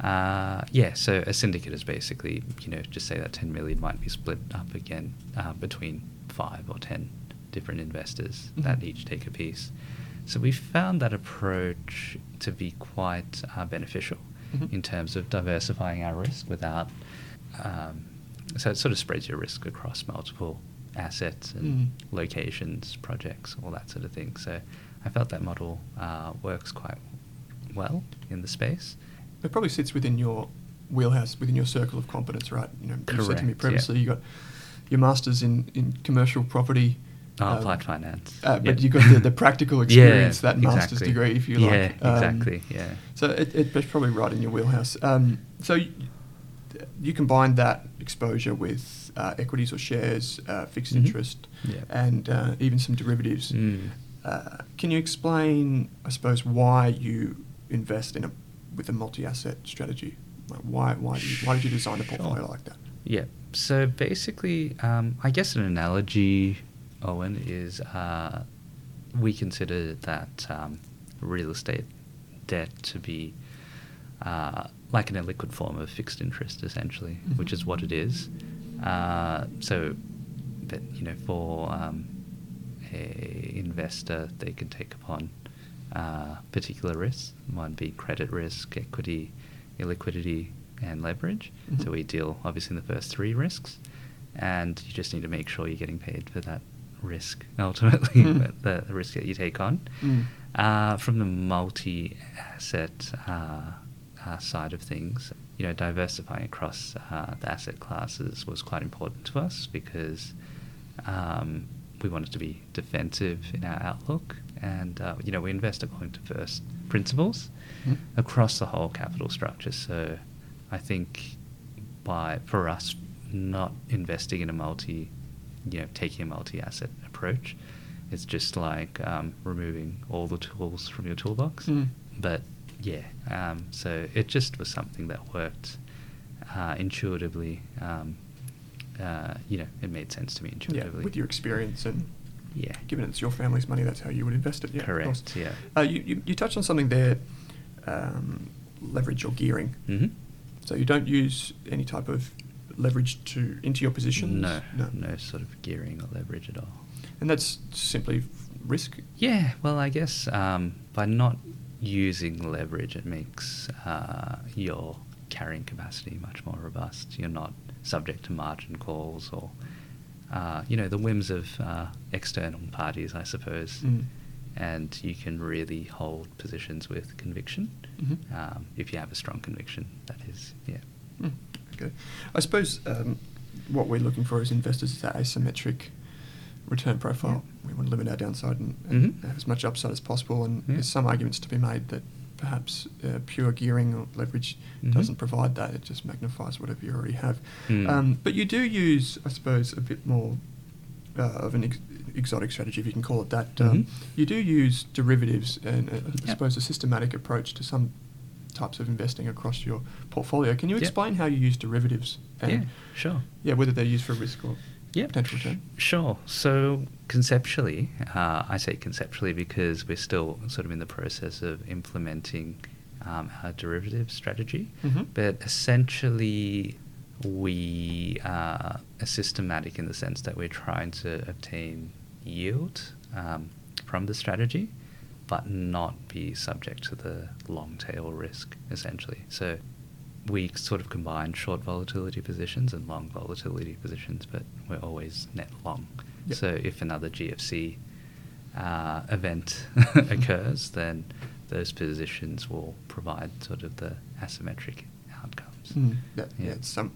Uh, yeah, so a syndicate is basically, you know, just say that 10 million might be split up again uh, between five or 10 different investors that Mhm. each take a piece. So we found that approach to be quite uh, beneficial Mhm. in terms of diversifying our risk without. Um, so it sort of spreads your risk across multiple assets and Mm. locations, projects, all that sort of thing. So I felt that model uh, works quite well in the space. It probably sits within your wheelhouse, within your circle of competence, right? You know, you said to me previously yeah. you got your masters in, in commercial property. Oh, um, applied finance. Uh, but Yeah. you got the, the practical experience, Yeah, that master's exactly. degree, if you Yeah, like. Um, exactly. Yeah. So it, it- it's probably right in your wheelhouse. Um, so you, you combine that exposure with uh, equities or shares, uh, fixed Mhm. interest, Yeah. and uh, even some derivatives. Mm. Uh, can you explain, I suppose, why you invest in a with a multi-asset strategy? Like why why do you, why did you design a portfolio Sure. like that? Yeah. So basically, um, I guess an analogy, Owen, is uh, we consider that um, real estate debt to be uh, like an illiquid form of fixed interest, essentially, which Mhm. is what it is. Uh, so, that you know, for um, a investor, they can take upon uh, particular risks. One being credit risk, equity, illiquidity, and leverage. Mhm. So we deal obviously in the first three risks, and you just need to make sure you're getting paid for that risk ultimately, Mm. the, the risk that you take on. Mm. Uh, from the multi-asset uh, uh, side of things, you know, diversifying across uh, the asset classes was quite important to us because um, we wanted to be defensive in our outlook, and uh, you know, we invest according to first principles Mhm. across the whole capital structure. So, I think by for us not investing in a multi, you know, taking a multi-asset approach, it's just like um, removing all the tools from your toolbox. Mm. But yeah, um, so it just was something that worked uh, intuitively. Um, uh, you know, it made sense to me intuitively. Yeah, intuitively. with your experience and Yeah. given it's your family's money, that's how you would invest it. Yeah, Correct, yeah. Uh, you, you you touched on something there, um, leverage or gearing. hmm So you don't use any type of leverage to into your positions. No, no, sort of gearing or leverage at all. and that's simply risk. Yeah, well, I guess um, by not using leverage, it makes uh, your carrying capacity much more robust. You're not subject to margin calls or, uh, you know, the whims of uh, external parties, I suppose. Mm. And you can really hold positions with conviction Mhm. um, if you have a strong conviction. That is, yeah. Mm, Okay. I suppose um, what we're looking for as investors is that asymmetric return profile. We want to limit our downside and, and Mhm. have as much upside as possible. And Yeah. there's some arguments to be made that perhaps uh, pure gearing or leverage Mhm. doesn't provide that. It just magnifies whatever you already have. Mm. Um, but you do use, I suppose, a bit more uh, of an ex- exotic strategy, if you can call it that. Um, Mhm. you do use derivatives and uh, I Yep. suppose a systematic approach to some types of investing across your portfolio. Can you Yep. explain how you use derivatives? And yeah, sure. yeah, whether they're used for risk or Yeah, potential return. Sure. So conceptually, uh, I say conceptually because we're still sort of in the process of implementing um, our derivative strategy. Mhm. But essentially, we are systematic in the sense that we're trying to obtain yield um, from the strategy, but not be subject to the long tail risk, essentially. So we sort of combine short volatility positions and long volatility positions, but we're always net long. Yep. So if another GFC uh, event occurs, then those positions will provide sort of the asymmetric outcomes. Mm, that, yeah, Yeah. it's some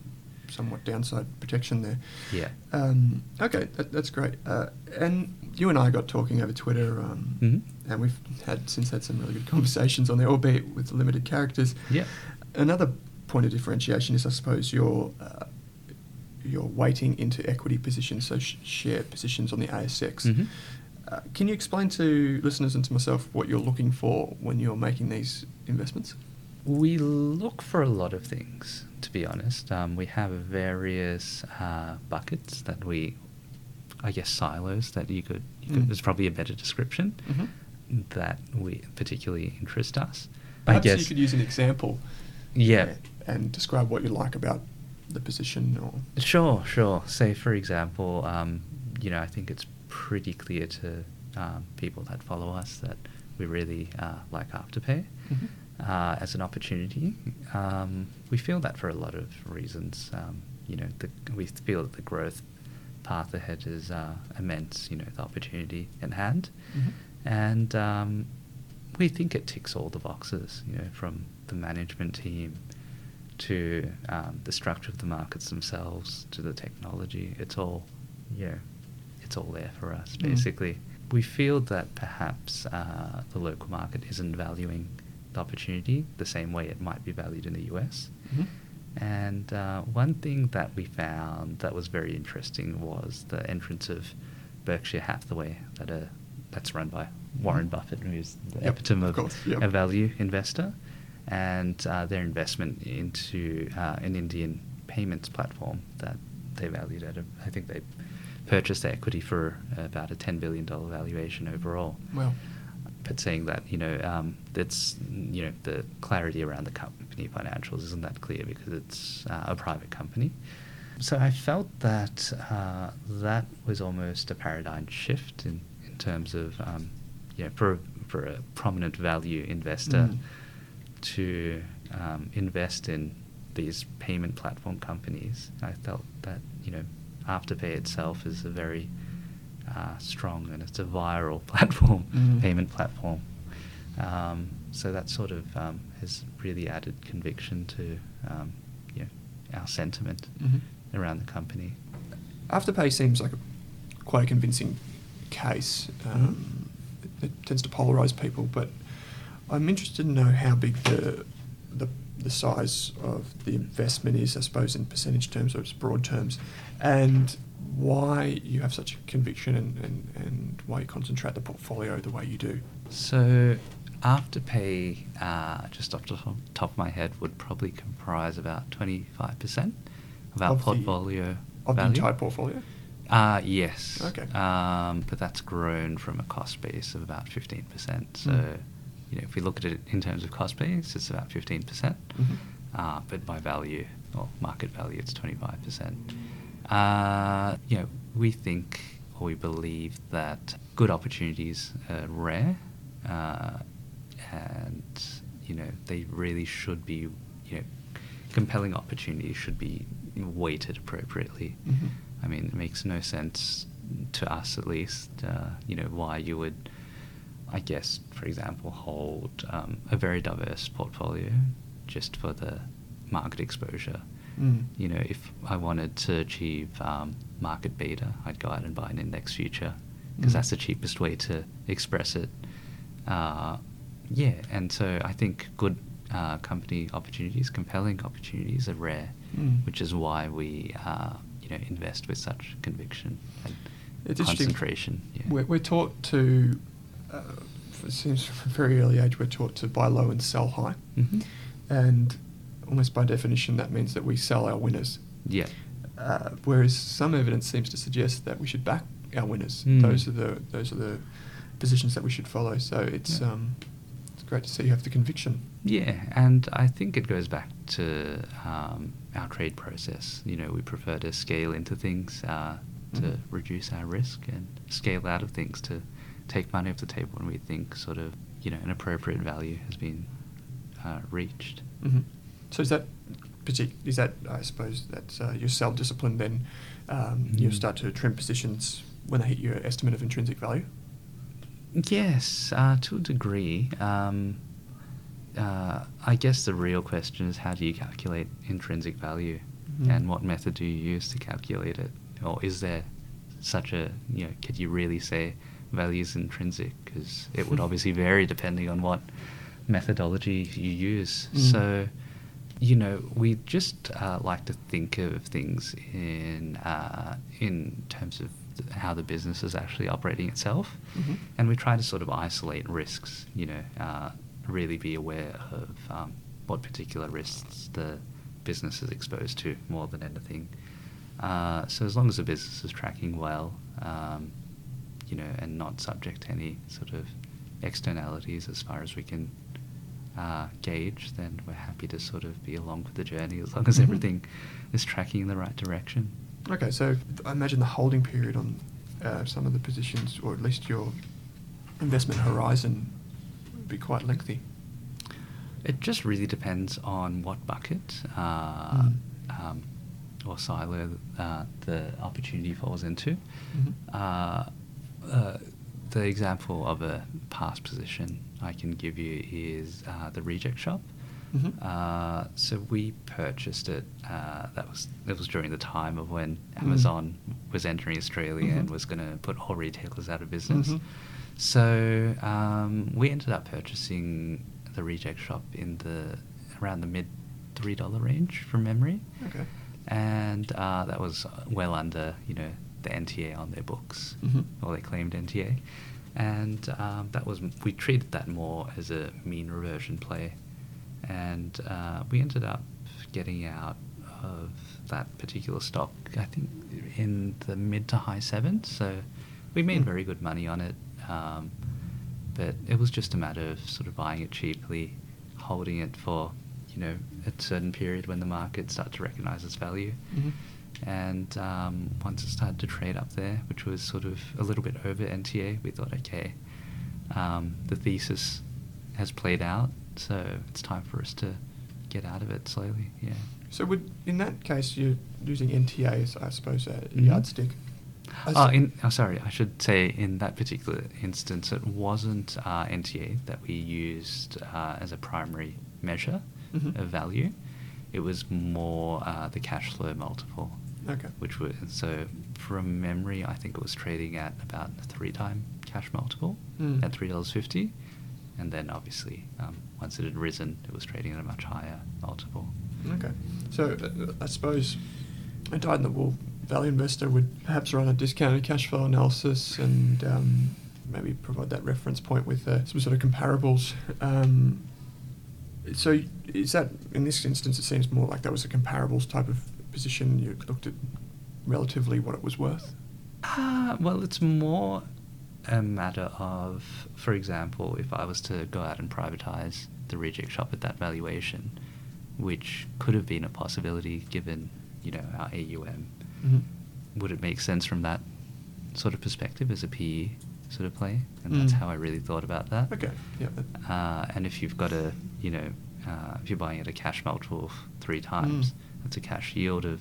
somewhat downside protection there. Yeah. Um, okay, that, that's great. Uh, and you and I got talking over Twitter, um, Mhm. and we've had since had some really good conversations on there, albeit with limited characters. Yeah. Another point of differentiation is, I suppose, your uh, your weighting into equity positions, so sh- share positions on the ASX. Mhm. Uh, can you explain to listeners and to myself what you're looking for when you're making these investments? We look for a lot of things, to be honest. Um, we have various uh, buckets that we, I guess, silos that you could, you could Mm. there's probably a better description Mhm. that we particularly interest us. Perhaps I guess, you could use an example. Yeah. And describe what you like about the position or. Sure, sure. Say, for example, um, you know, I think it's pretty clear to um, people that follow us that we really uh, like Afterpay Mhm. uh, as an opportunity. Um, we feel that for a lot of reasons. Um, you know, the, we feel that the growth path ahead is uh, immense. You know, the opportunity in hand, Mhm. and um, we think it ticks all the boxes, you know, from the management team to um, the structure of the markets themselves to the technology. It's all, yeah, it's all there for us, Mm. basically. We feel that perhaps uh, the local market isn't valuing the opportunity the same way it might be valued in the US. Mhm. And uh, one thing that we found that was very interesting was the entrance of Berkshire Hathaway, that uh, that's run by Warren Mhm. Buffett, who's the Yep, epitome of of, course, yep. a value investor, and uh, their investment into uh, an Indian payments platform that they valued at, a, I think they purchased equity for about a $10 billion valuation overall Well, but saying that you know um, it's you know the clarity around the company financials isn't that clear because it's uh, a private company. So I felt that uh, that was almost a paradigm shift in, in terms of um, you know for for a prominent value investor Mm. To um, invest in these payment platform companies. I felt that you know Afterpay itself is a very uh, strong and it's a viral platform, Mhm. payment platform. Um, so that sort of um, has really added conviction to um, you know, our sentiment Mhm. around the company. Afterpay seems like a, quite a convincing case. Mm-hmm. Um, it, it tends to polarise people, but I'm interested to know how big the, the the size of the investment is, I suppose, in percentage terms or its broad terms, and why you have such a conviction and, and, and why you concentrate the portfolio the way you do. So Afterpay, uh, just off the top- of my head, would probably comprise about 25% of our Of the- portfolio Of value. the entire portfolio? Uh, yes. Okay. Um, but that's grown from a cost base of about 15%. So, Mm. You know, if we look at it in terms of cost base, it's about 15%. Mhm. Uh, but by value, or market value, it's 25%. Uh, you know, we think or we believe that good opportunities are rare. Uh, and, you know, they really should be, you know, compelling opportunities should be weighted appropriately. Mhm. I mean, it makes no sense to us, at least, uh, you know, why you would, I guess, for example, hold um, a very diverse portfolio just for the market exposure. Mm. You know, if I wanted to achieve um, market beta, I'd go out and buy an index future because Mm. that's the cheapest way to express it. Uh, yeah, and so I think good uh, company opportunities, compelling opportunities are rare, Mm. which is why we, uh, you know, invest with such conviction and It's concentration. Yeah. We're, we're taught to, uh, it seems from a very early age, we're taught to buy low and sell high. Mhm. And almost by definition, that means that we sell our winners. Yeah. Uh, whereas some evidence seems to suggest that we should back our winners. Mm. Those are the those are the positions that we should follow. So it's Yeah. um, it's great to see you have the conviction. Yeah, and I think it goes back to um, our trade process. You know, we prefer to scale into things uh, to Mhm. reduce our risk and scale out of things to take money off the table when we think sort of, you know, an appropriate value has been uh, reached. hmm So is that is that I suppose that uh, your self discipline then um, you Mm. start to trim positions when they hit your estimate of intrinsic value? Yes, uh, to a degree. Um, uh, I guess the real question is how do you calculate intrinsic value, Mhm. and what method do you use to calculate it, or is there such a you know? Could you really say value is intrinsic? Because it would obviously vary depending on what methodology you use. Mm. So, you know, we just uh, like to think of things in uh, in terms of how the business is actually operating itself, Mhm. and we try to sort of isolate risks. You know, uh, really be aware of um, what particular risks the business is exposed to more than anything. Uh, so as long as the business is tracking well, um, you know, and not subject to any sort of externalities as far as we can uh, gauge, then we're happy to sort of be along for the journey as long as Mhm. everything is tracking in the right direction. Okay, so I imagine the holding period on uh, some of the positions, or at least your investment horizon, would be quite lengthy. It just really depends on what bucket uh, Mm. um, or silo uh, the opportunity falls into. Mhm. Uh, the example of a past position I can give you is uh, the Reject Shop. Mhm. Uh, so we purchased it. Uh, that was it was during the time of when Mm. Amazon was entering Australia and Mhm. was going to put all retailers out of business. Mhm. So um, we ended up purchasing the Reject Shop in the around the mid three dollar range from memory, Okay. and uh, that was well under you know the NTA on their books, Mhm. or they claimed NTA, and um, that was we treated that more as a mean reversion play, and uh, we ended up getting out of that particular stock. I think in the mid to high sevens, so we made Mm. very good money on it. Um, but it was just a matter of sort of buying it cheaply, holding it for you know a certain period when the market started to recognise its value. Mhm. And um, once it started to trade up there, which was sort of a little bit over NTA, we thought, okay, um, the thesis has played out, so it's time for us to get out of it slowly. Yeah. So would in that case you're using NTA as I suppose a Mhm. yardstick. As- Oh, in, oh, sorry, I should say in that particular instance, it wasn't uh, NTA that we used uh, as a primary measure Mhm. of value. It was more uh, the cash flow multiple. Okay. Which was so from memory, I think it was trading at about three-time cash multiple Mm. at three dollars fifty, and then obviously um, once it had risen, it was trading at a much higher multiple. Okay. So uh, I suppose a dyed-in-the-wool value investor would perhaps run a discounted cash flow analysis and um, maybe provide that reference point with uh, some sort of comparables. Um, so is that in this instance? It seems more like that was a comparables type of position. You looked at relatively what it was worth. Uh, well, it's more a matter of, for example, if I was to go out and privatize the reject shop at that valuation, which could have been a possibility given, you know, our AUM, Mhm. would it make sense from that sort of perspective as a PE sort of play? And that's Mm. how I really thought about that. Okay. Yeah. Uh, and if you've got a, you know, uh, if you're buying at a cash multiple of three times, Mm. that's a cash yield of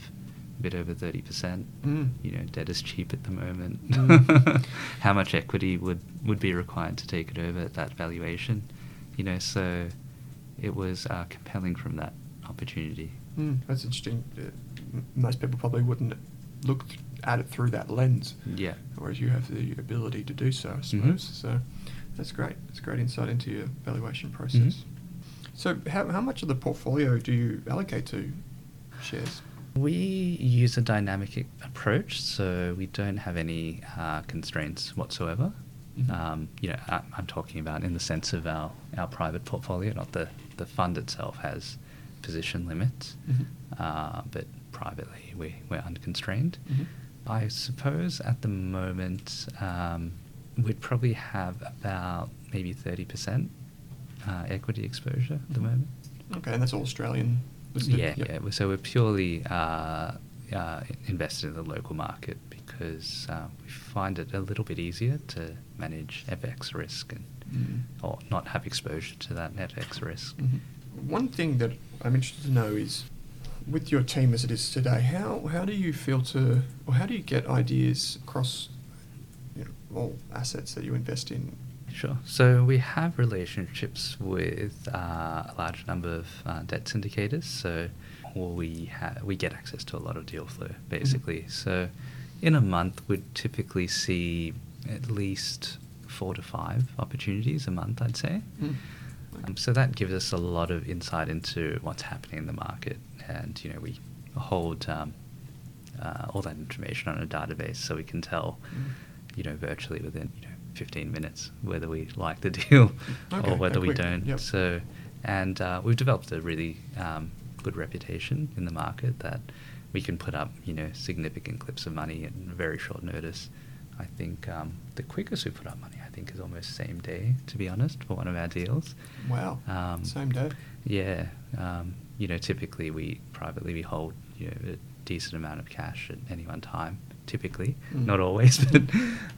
a bit over 30%. Mm. You know, debt is cheap at the moment. Mm. How much equity would, would be required to take it over at that valuation? You know, so it was uh, compelling from that opportunity. Mm, that's interesting. Uh, m- most people probably wouldn't look at it through that lens. Yeah. Whereas you have the ability to do so, I Mhm. suppose. So that's great. It's great insight into your valuation process. Mhm. So how, how much of the portfolio do you allocate to shares? We use a dynamic approach, so we don't have any uh, constraints whatsoever. Mhm. Um, you know, I, I'm talking about in the sense of our, our private portfolio, not the, the fund itself has position limits, Mhm. uh, but privately we, we're unconstrained. Mhm. I suppose at the moment um, we'd probably have about maybe 30% uh, equity exposure at the moment. Okay, and that's all Australian? Yeah, Yep. yeah. So we're purely uh, uh, invested in the local market because uh, we find it a little bit easier to manage FX risk and Mm. or not have exposure to that FX risk. Mhm. One thing that I'm interested to know is, with your team as it is today, how how do you filter or how do you get ideas across you know, all assets that you invest in? Sure. So we have relationships with uh, a large number of uh, debt syndicators. So we ha- we get access to a lot of deal flow, basically. So in a month, we'd typically see at least four to five opportunities a month, I'd say. Mm. Um, so that gives us a lot of insight into what's happening in the market, and you know we hold um, uh, all that information on a database, so we can tell, Mm. you know, virtually within you know 15 minutes whether we like the deal Okay, or whether we quick, don't. yep. So, and uh, we've developed a really um, good reputation in the market that we can put up, you know, significant clips of money in very short notice. I think um, the quickest we put up money, I think, is almost same day, to be honest, for one of our deals. Wow. Um, Same day. Yeah, um, you know, typically we privately we hold you know decent amount of cash at any one time. Typically, Mm. not always, but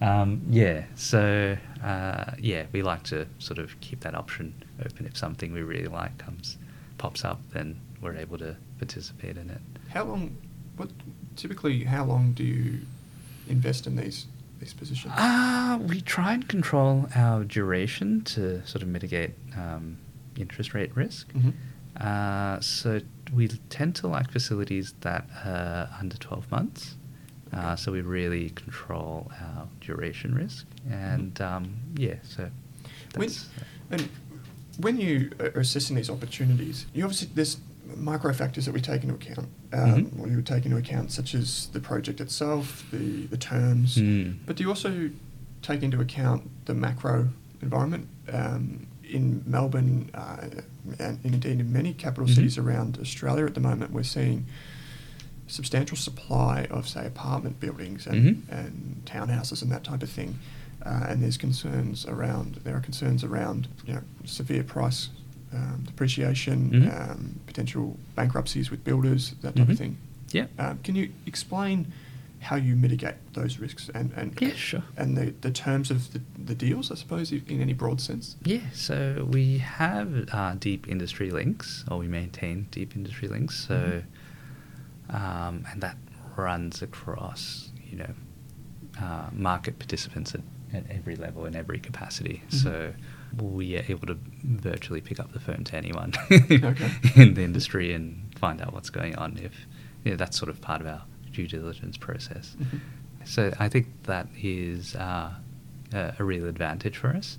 um, yeah. So uh, yeah, we like to sort of keep that option open. If something we really like comes pops up, then we're able to participate in it. How long? What typically? How long do you invest in these these positions? Uh, we try and control our duration to sort of mitigate um, interest rate risk. Mhm. Uh, so we tend to like facilities that are under 12 months. Uh, so we really control our duration risk. And um, yeah, so When, and when you are assessing these opportunities, you obviously there's micro factors that we take into account, um, Mhm. or you would take into account, such as the project itself, the the terms. Mm. But do you also take into account the macro environment um, in Melbourne uh, and indeed in many capital Mhm. cities around Australia at the moment? We're seeing substantial supply of, say, apartment buildings and, Mhm. and townhouses and that type of thing. Uh, and there's concerns around there are concerns around you know severe price um, depreciation, Mhm. um, potential bankruptcies with builders, that type of Mhm. thing. Yeah. Um, can you explain how you mitigate those risks and and Yeah, sure. and the, the terms of the, the deals, I suppose, in any broad sense? Yeah, so we have uh, deep industry links, or we maintain deep industry links. So, um, and that runs across, you know, uh, market participants at, at every level in every capacity. Mhm. So we are able to virtually pick up the phone to anyone Okay. in the industry and find out what's going on. If you know, that's sort of part of our due diligence process. Mhm. So I think that is uh, a, a real advantage for us,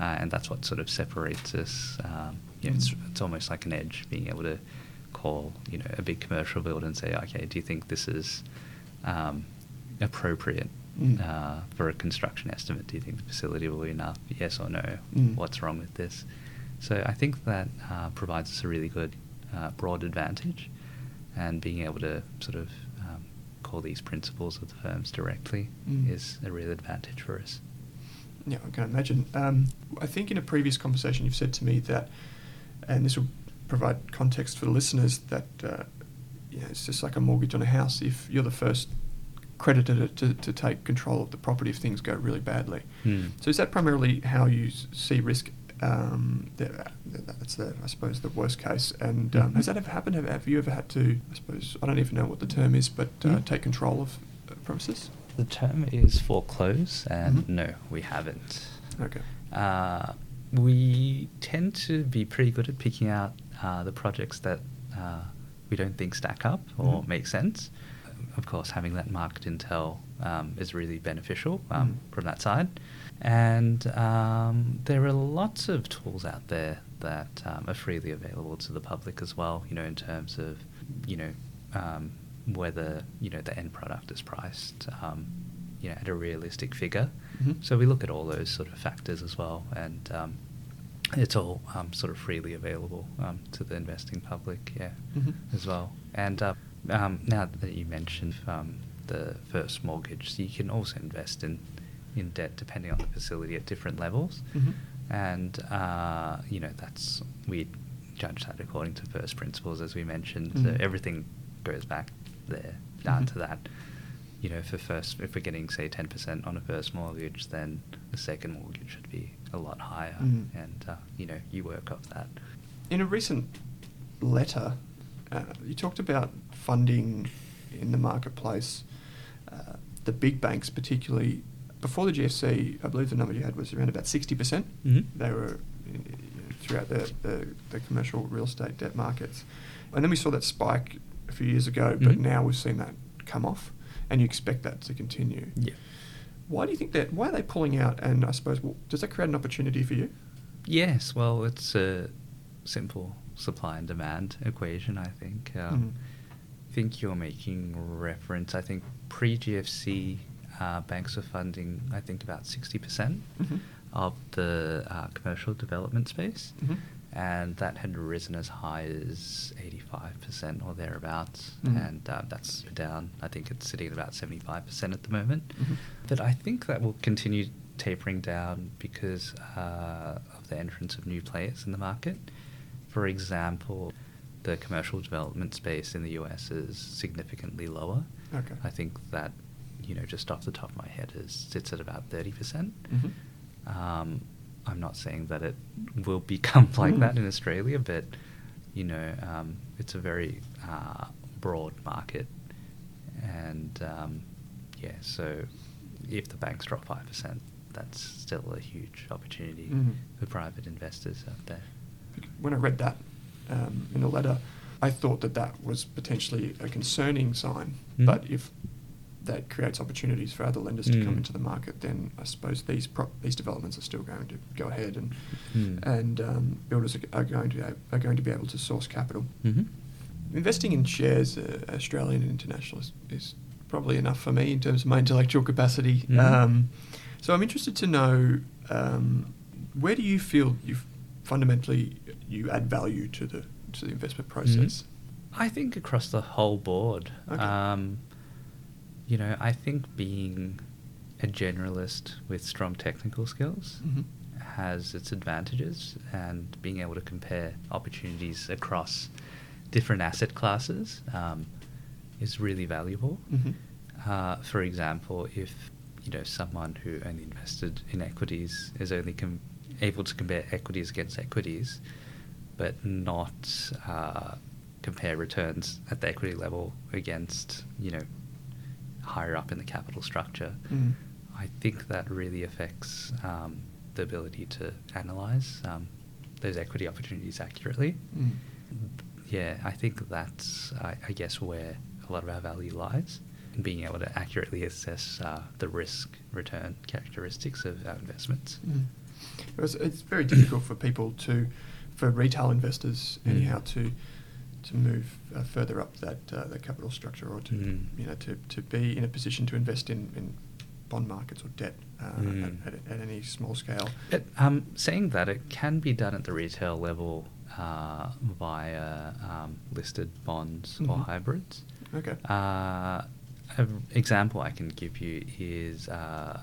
uh, and that's what sort of separates us. Um, you know, it's, Mm. it's almost like an edge, being able to call you know a big commercial builder and say, okay, do you think this is um, appropriate Mm. uh, for a construction estimate? Do you think the facility will be enough? Yes or no? Mm. What's wrong with this? So I think that uh, provides us a really good uh, broad advantage, and being able to sort of call these principals of the firms directly Mm. is a real advantage for us. Yeah, I can imagine. Um, I think in a previous conversation you've said to me that, and this will provide context for the listeners, that uh, you know, it's just like a mortgage on a house. If you're the first creditor to, to take control of the property if things go really badly. Hmm. So is that primarily how you see risk? Um, that's the, I suppose, the worst case. And um, Mhm. has that ever happened? Have, have you ever had to, I suppose, I don't even know what the term is, but uh, Mhm. take control of uh, premises? The term is foreclose, and Mhm. no, we haven't. Okay. Uh, we tend to be pretty good at picking out uh, the projects that uh, we don't think stack up or Mhm. make sense. Of course, having that market intel um, is really beneficial um, Mhm. from that side. And um, there are lots of tools out there that um, are freely available to the public as well. You know, in terms of you know um, whether you know the end product is priced. Um, you know, at a realistic figure. Mhm. So we look at all those sort of factors as well, and um, it's all um, sort of freely available um, to the investing public, yeah, Mhm. as well. And uh, um, now that you mentioned um, the first mortgage, So you can also invest in in debt depending on the facility at different levels, Mhm. and uh, you know that's we judge that according to first principles, as we mentioned. So Mhm. everything goes back there down Mhm. to that you know, for first, if we're getting say ten percent on a first mortgage, then the second mortgage should be a lot higher, Mm. and uh, you know, you work off that. In a recent letter, uh, you talked about funding in the marketplace, uh, the big banks particularly. Before the GFC, I believe the number you had was around about 60%. percent Mhm. They were uh, throughout the, the, the commercial real estate debt markets. And then we saw that spike a few years ago, but Mhm. now we've seen that come off, and you expect that to continue. Yeah. Why do you think that? Why are they pulling out? And I suppose, well, does that create an opportunity for you? Yes, well, it's a simple supply and demand equation. I think. Um, Mhm. I think you're making reference. I think pre-GFC uh, banks were funding. I think about sixty percent Mhm. of the uh, commercial development space. Mhm. and that had risen as high as 85% or thereabouts, Mhm. and uh, that's down. I think it's sitting at about 75% at the moment. Mhm. But I think that will continue tapering down because uh, of the entrance of new players in the market. For example, the commercial development space in the US is significantly lower. Okay. I think that, you know, just off the top of my head, is sits at about 30%. Mhm. Um, I'm not saying that it will become like Mm. that in Australia, but you know, um, it's a very uh, broad market, and um, yeah, so if the banks drop five percent, that's still a huge opportunity Mhm. for private investors out there. When I read that um, in the letter, I thought that that was potentially a concerning sign. Mhm. But if that creates opportunities for other lenders to come Mm. into the market, then I suppose these pro- these developments are still going to go ahead, and Mm. and um, builders are, are going to are going to be able to source capital. hmm Investing in shares, uh, Australian and international, is, is probably enough for me in terms of my intellectual capacity. Mhm. Um, so I'm interested to know um, where do you feel you fundamentally you add value to the to the investment process? I think across the whole board. Okay. Um, you know, I think being a generalist with strong technical skills Mhm. has its advantages, and being able to compare opportunities across different asset classes um, is really valuable. Mhm. Uh, for example, if you know someone who only invested in equities is only com- able to compare equities against equities, but not uh, compare returns at the equity level against you know higher up in the capital structure, Mm. I think that really affects um, the ability to analyze um, those equity opportunities accurately. Mm. Yeah, I think that's, I, I guess, where a lot of our value lies in being able to accurately assess uh, the risk return characteristics of our investments. Mm. It's, it's very difficult for people to, for retail investors Mm. anyhow, to to move uh, further up that uh, that capital structure or to Mm. you know to, to be in a position to invest in, in bond markets or debt uh, Mm. at, at, at any small scale. But um, saying that, it can be done at the retail level uh, via um, listed bonds or Mhm. hybrids. Okay. Uh, an example I can give you is uh,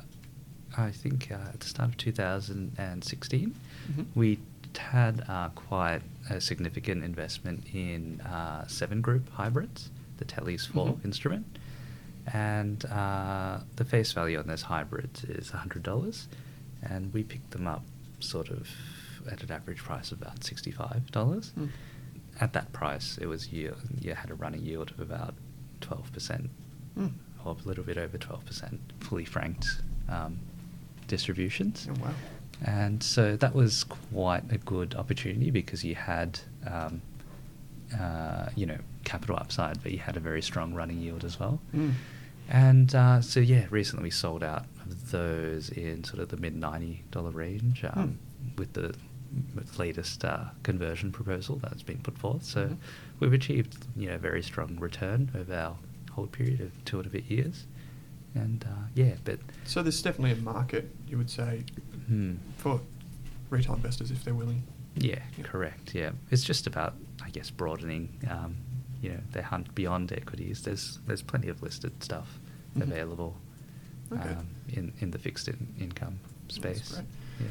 I think uh, at the start of 2016, Mhm. we had uh, quite a significant investment in uh, seven group hybrids, the TELYS4 Mhm. instrument. And uh, the face value on those hybrids is $100. And we picked them up sort of at an average price of about $65 Mm. at that price, it was yield, you had a running yield of about 12%, Mm. or a little bit over 12%, fully franked um, distributions. Oh, wow. And so that was quite a good opportunity because you had, um, uh, you know, capital upside, but you had a very strong running yield as well. Mm. And uh, so yeah, recently we sold out of those in sort of the mid ninety dollar range um, with the latest uh, conversion proposal that's been put forth. So Mhm. we've achieved you know very strong return over our hold period of two and a bit years. And uh, yeah, but So there's definitely a market, you would say, hmm, for retail investors if they're willing. yeah, Yeah. correct. Yeah, it's just about I guess broadening. Um, you know, their hunt beyond equities. There's there's plenty of listed stuff Mhm. available Okay. um, in in the fixed in, income space. Yeah.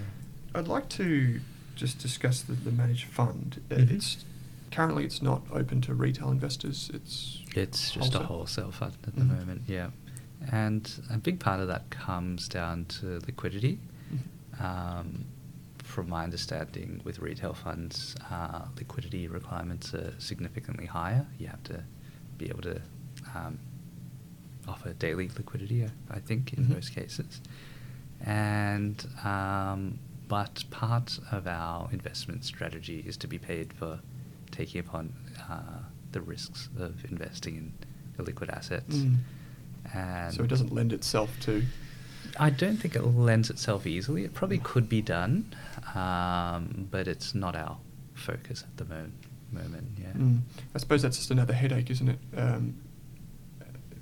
I'd like to just discuss the, the managed fund. Uh, Mhm. It's currently it's not open to retail investors. It's It's just a wholesale. wholesale fund at the Mhm. moment, yeah. And a big part of that comes down to liquidity. Um, from my understanding, with retail funds, uh, liquidity requirements are significantly higher. You have to be able to um, offer daily liquidity, I- I think, in Mhm. most cases. And um, but part of our investment strategy is to be paid for taking upon uh, the risks of investing in illiquid assets. Mm. And so it doesn't lend itself to. I don't think it lends itself easily. It probably could be done, um, but it's not our focus at the mo- moment. Yeah. Mm. I suppose that's just another headache, isn't it? Um,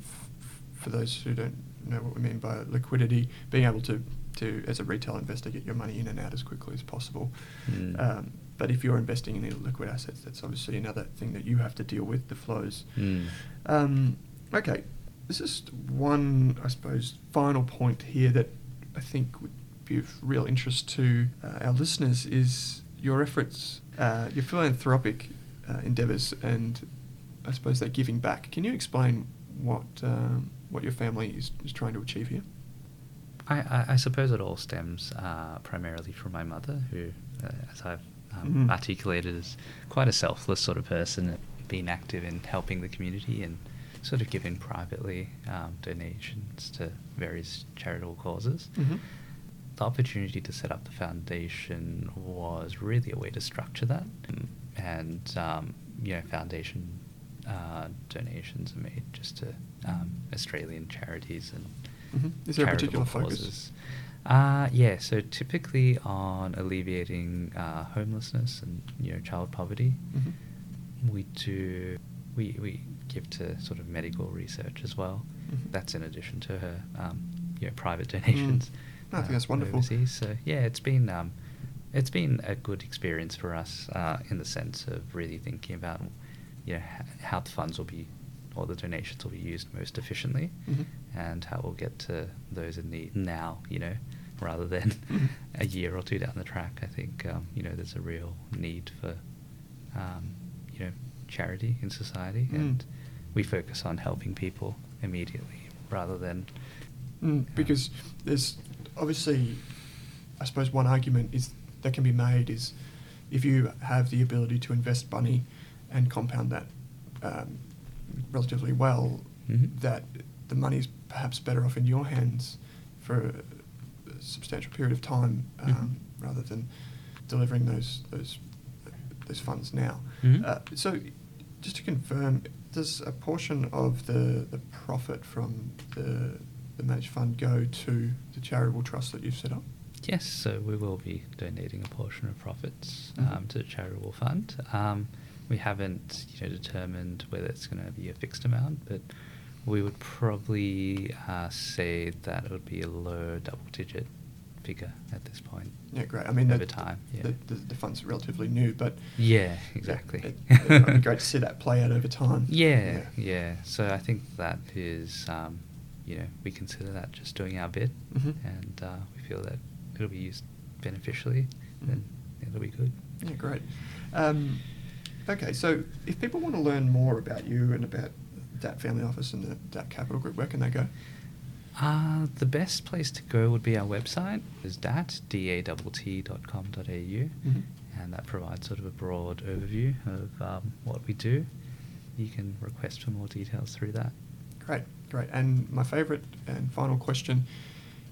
f- for those who don't know what we mean by liquidity, being able to, to as a retail investor, get your money in and out as quickly as possible. Mm. Um, but if you're investing in illiquid assets, that's obviously another thing that you have to deal with the flows. Mm. Um, okay, there's just one, I suppose, final point here that I think would be of real interest to uh, our listeners is your efforts, uh, your philanthropic uh, endeavours, and I suppose that giving back. Can you explain what um, what your family is, is trying to achieve here? I, I, I suppose it all stems uh, primarily from my mother, who, uh, as I've um, Mhm. articulated, is quite a selfless sort of person, being active in helping the community and sort of giving privately um, donations to various charitable causes. Mm-hmm. The opportunity to set up the foundation was really a way to structure that, and um, you know, foundation uh, donations are made just to um, Australian charities and Mhm. Is there a charitable particular focus? causes. Uh, yeah, so typically on alleviating uh, homelessness and you know child poverty. Mhm. We do we, we give to sort of medical research as well. Mhm. That's in addition to her um, you know private donations. Mm. I think uh, that's wonderful. Overseas. So yeah, it's been um, it's been a good experience for us uh, in the sense of really thinking about you know how the funds will be or the donations will be used most efficiently Mhm. and how we'll get to those in need now, you know, rather than Mhm. a year or two down the track. I think, um, you know, there's a real need for, um, you know, charity in society, Mm. and we focus on helping people immediately rather than. Mm, because there's obviously, I suppose, one argument is that can be made is if you have the ability to invest money and compound that um, relatively well, Mhm. that the money is perhaps better off in your hands for a substantial period of time um, Mhm. rather than delivering those those those funds now. Mhm. Uh, so, just to confirm, does a portion of the, the profit from the, the managed fund go to the charitable trust that you've set up? Yes, so we will be donating a portion of profits Mhm. um, to the charitable fund. Um, we haven't, you know, determined whether it's going to be a fixed amount, but we would probably uh, say that it would be a low double-digit figure at this point. Yeah, great. I mean, over that- time, yeah. the, the, the fund's are relatively new, but Yeah, exactly. It, it, would be great to see that play out over time. Yeah, yeah. So I think that is, um, you know, we consider that just doing our bit, Mhm. and uh, we feel that it'll be used beneficially, then Mhm. it'll be good. Yeah, great. Um, okay, so if people want to learn more about you and about that family office and the Datt Capital group, where can they go? Uh, the best place to go would be our website, is dat, datt.com.au, Mhm. and that provides sort of a broad overview of um, what we do. You can request for more details through that. Great, great. And my favourite and final question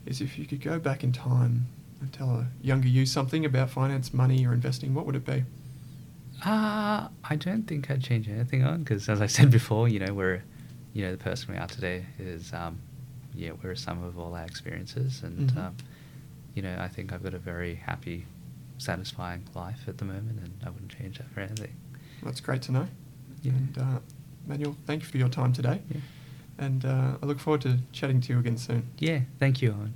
is if you could go back in time and tell a younger you something about finance, money, or investing, what would it be? Uh, I don't think I'd change anything on because, as I said before, you know, we're, you know, the person we are today is, um, yeah, we're a sum of all our experiences, and Mhm. um, you know, I think I've got a very happy, satisfying life at the moment, and I wouldn't change that for anything. That's great to know. Yeah. And uh, Manuel, thank you for your time today. Yeah. And uh, I look forward to chatting to you again soon. Yeah, thank you, Owen.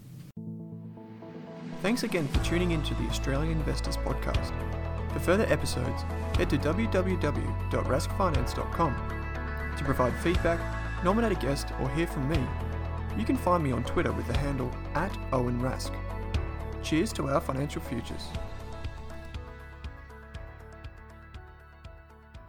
Thanks again for tuning in to the Australian Investors Podcast. For further episodes, head to www.raskfinance.com. To provide feedback, nominate a guest, or hear from me, you can find me on Twitter with the handle at Owen Rask. Cheers to our financial futures.